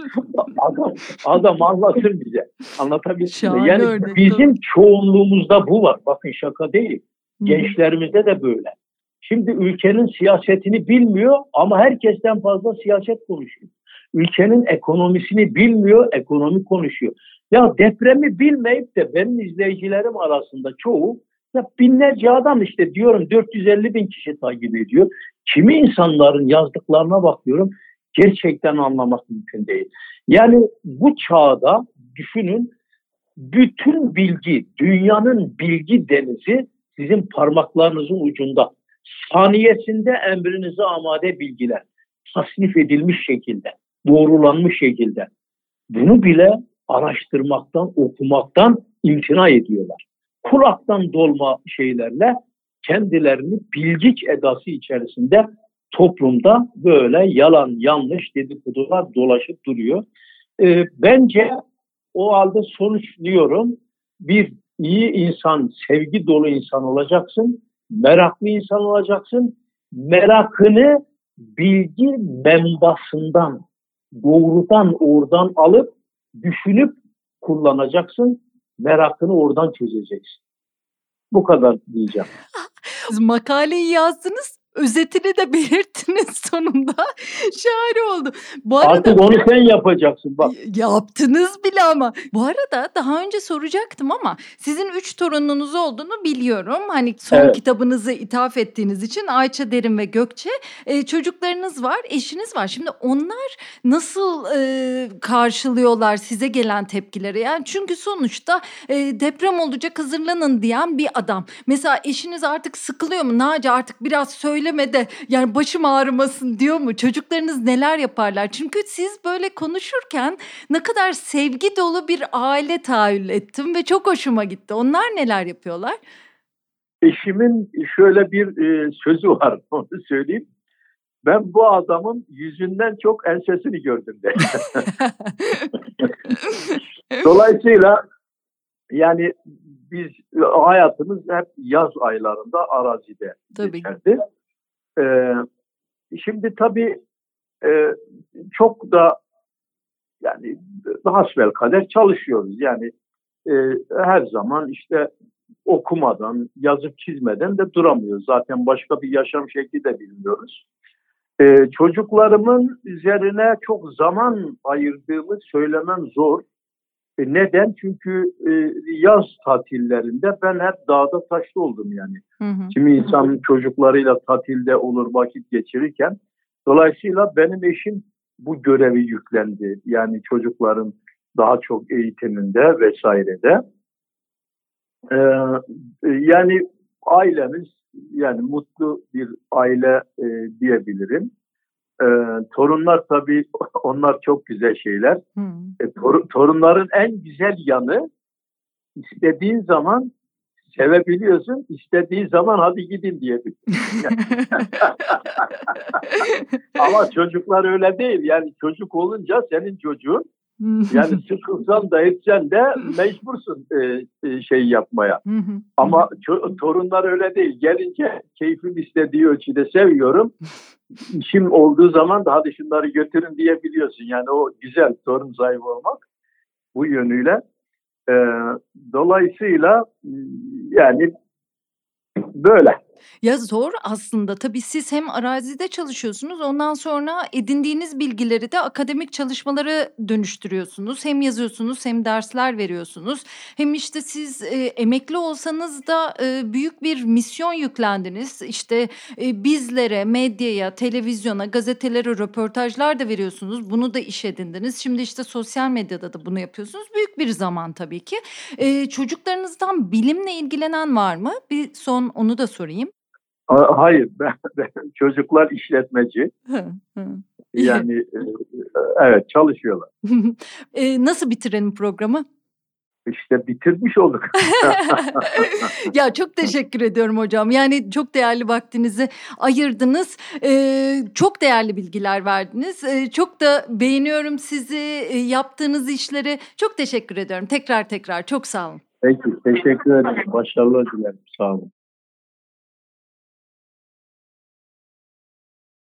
adam, adam anlatır bize. Anlatabilir mi? Yani örnek, bizim çoğunluğumuzda bu var. Bakın şaka değil. Gençlerimizde de böyle. Şimdi ülkenin siyasetini bilmiyor ama herkesten fazla siyaset konuşuyor. Ülkenin ekonomisini bilmiyor, ekonomi konuşuyor. Ya depremi bilmeyip de benim izleyicilerim arasında çoğu ya binlerce adam işte diyorum 450 bin kişi takip ediyor. Kimi insanların yazdıklarına bakıyorum gerçekten anlamak mümkün değil. Yani bu çağda düşünün bütün bilgi, dünyanın bilgi denizi sizin parmaklarınızın ucunda. Saniyesinde emrinize amade bilgiler. Tasnif edilmiş şekilde, doğrulanmış şekilde. Bunu bile araştırmaktan, okumaktan imtina ediyorlar kulaktan dolma şeylerle kendilerini bilgiç edası içerisinde toplumda böyle yalan yanlış dedikodular dolaşıp duruyor. E, bence o halde sonuçluyorum bir iyi insan, sevgi dolu insan olacaksın, meraklı insan olacaksın, merakını bilgi membasından, doğrudan oradan alıp düşünüp kullanacaksın merakını oradan çözeceksin. Bu kadar diyeceğim. Makaleyi yazdınız özetini de [LAUGHS] belirttiniz sonunda. Şahane oldu. Bu arada, Artık onu sen yapacaksın bak. Yaptınız bile ama. Bu arada daha önce soracaktım ama sizin üç torununuz olduğunu biliyorum. Hani son evet. kitabınızı ithaf ettiğiniz için Ayça Derin ve Gökçe. E, çocuklarınız var, eşiniz var. Şimdi onlar nasıl e, karşılıyorlar size gelen tepkileri? Yani çünkü sonuçta e, deprem olacak hazırlanın diyen bir adam. Mesela eşiniz artık sıkılıyor mu? Naci artık biraz söyle söyleme de yani başım ağrımasın diyor mu? Çocuklarınız neler yaparlar? Çünkü siz böyle konuşurken ne kadar sevgi dolu bir aile tahayyül ettim ve çok hoşuma gitti. Onlar neler yapıyorlar? Eşimin şöyle bir e, sözü var [LAUGHS] onu söyleyeyim. Ben bu adamın yüzünden çok ensesini gördüm de. [LAUGHS] Dolayısıyla yani biz hayatımız hep yaz aylarında arazide Tabii. geçerdi. Ee, şimdi tabii e, çok da yani hasbel kader çalışıyoruz. Yani e, her zaman işte okumadan, yazıp çizmeden de duramıyoruz. Zaten başka bir yaşam şekli de bilmiyoruz. Ee, çocuklarımın üzerine çok zaman ayırdığımı söylemem zor. E neden? Çünkü e, yaz tatillerinde ben hep dağda taşlı oldum yani. Hı hı. Kimi insan çocuklarıyla tatilde olur vakit geçirirken. Dolayısıyla benim eşim bu görevi yüklendi. Yani çocukların daha çok eğitiminde vesairede. Ee, yani ailemiz yani mutlu bir aile e, diyebilirim. E, torunlar tabii [LAUGHS] onlar çok güzel şeyler. Hmm. E, tor, torunların en güzel yanı istediğin zaman sevebiliyorsun, istediğin zaman hadi gidin diye. [LAUGHS] Ama çocuklar öyle değil. Yani çocuk olunca senin çocuğun Yani sıkılsan da etsen de mecbursun e, e, şey yapmaya. Ama torunlar öyle değil. Gelince keyfim istediği ölçüde seviyorum. İşim olduğu zaman da hadi şunları götürün diyebiliyorsun. Yani o güzel torun sahibi olmak bu yönüyle. E, dolayısıyla yani böyle. Ya zor aslında. Tabii siz hem arazide çalışıyorsunuz ondan sonra edindiğiniz bilgileri de akademik çalışmalara dönüştürüyorsunuz. Hem yazıyorsunuz hem dersler veriyorsunuz. Hem işte siz e, emekli olsanız da e, büyük bir misyon yüklendiniz. İşte e, bizlere, medyaya, televizyona, gazetelere röportajlar da veriyorsunuz. Bunu da iş edindiniz. Şimdi işte sosyal medyada da bunu yapıyorsunuz. Büyük bir zaman tabii ki. E, çocuklarınızdan bilimle ilgilenen var mı? Bir son onu da sorayım. Hayır, ben, [LAUGHS] ben çocuklar işletmeci. yani e, evet çalışıyorlar. [LAUGHS] e, nasıl bitirelim programı? İşte bitirmiş olduk. [LAUGHS] ya çok teşekkür ediyorum hocam. Yani çok değerli vaktinizi ayırdınız. Ee, çok değerli bilgiler verdiniz. Ee, çok da beğeniyorum sizi, e, yaptığınız işleri. Çok teşekkür ediyorum. Tekrar tekrar çok sağ olun. Peki, teşekkür ederim. Başarılar dilerim. Sağ olun.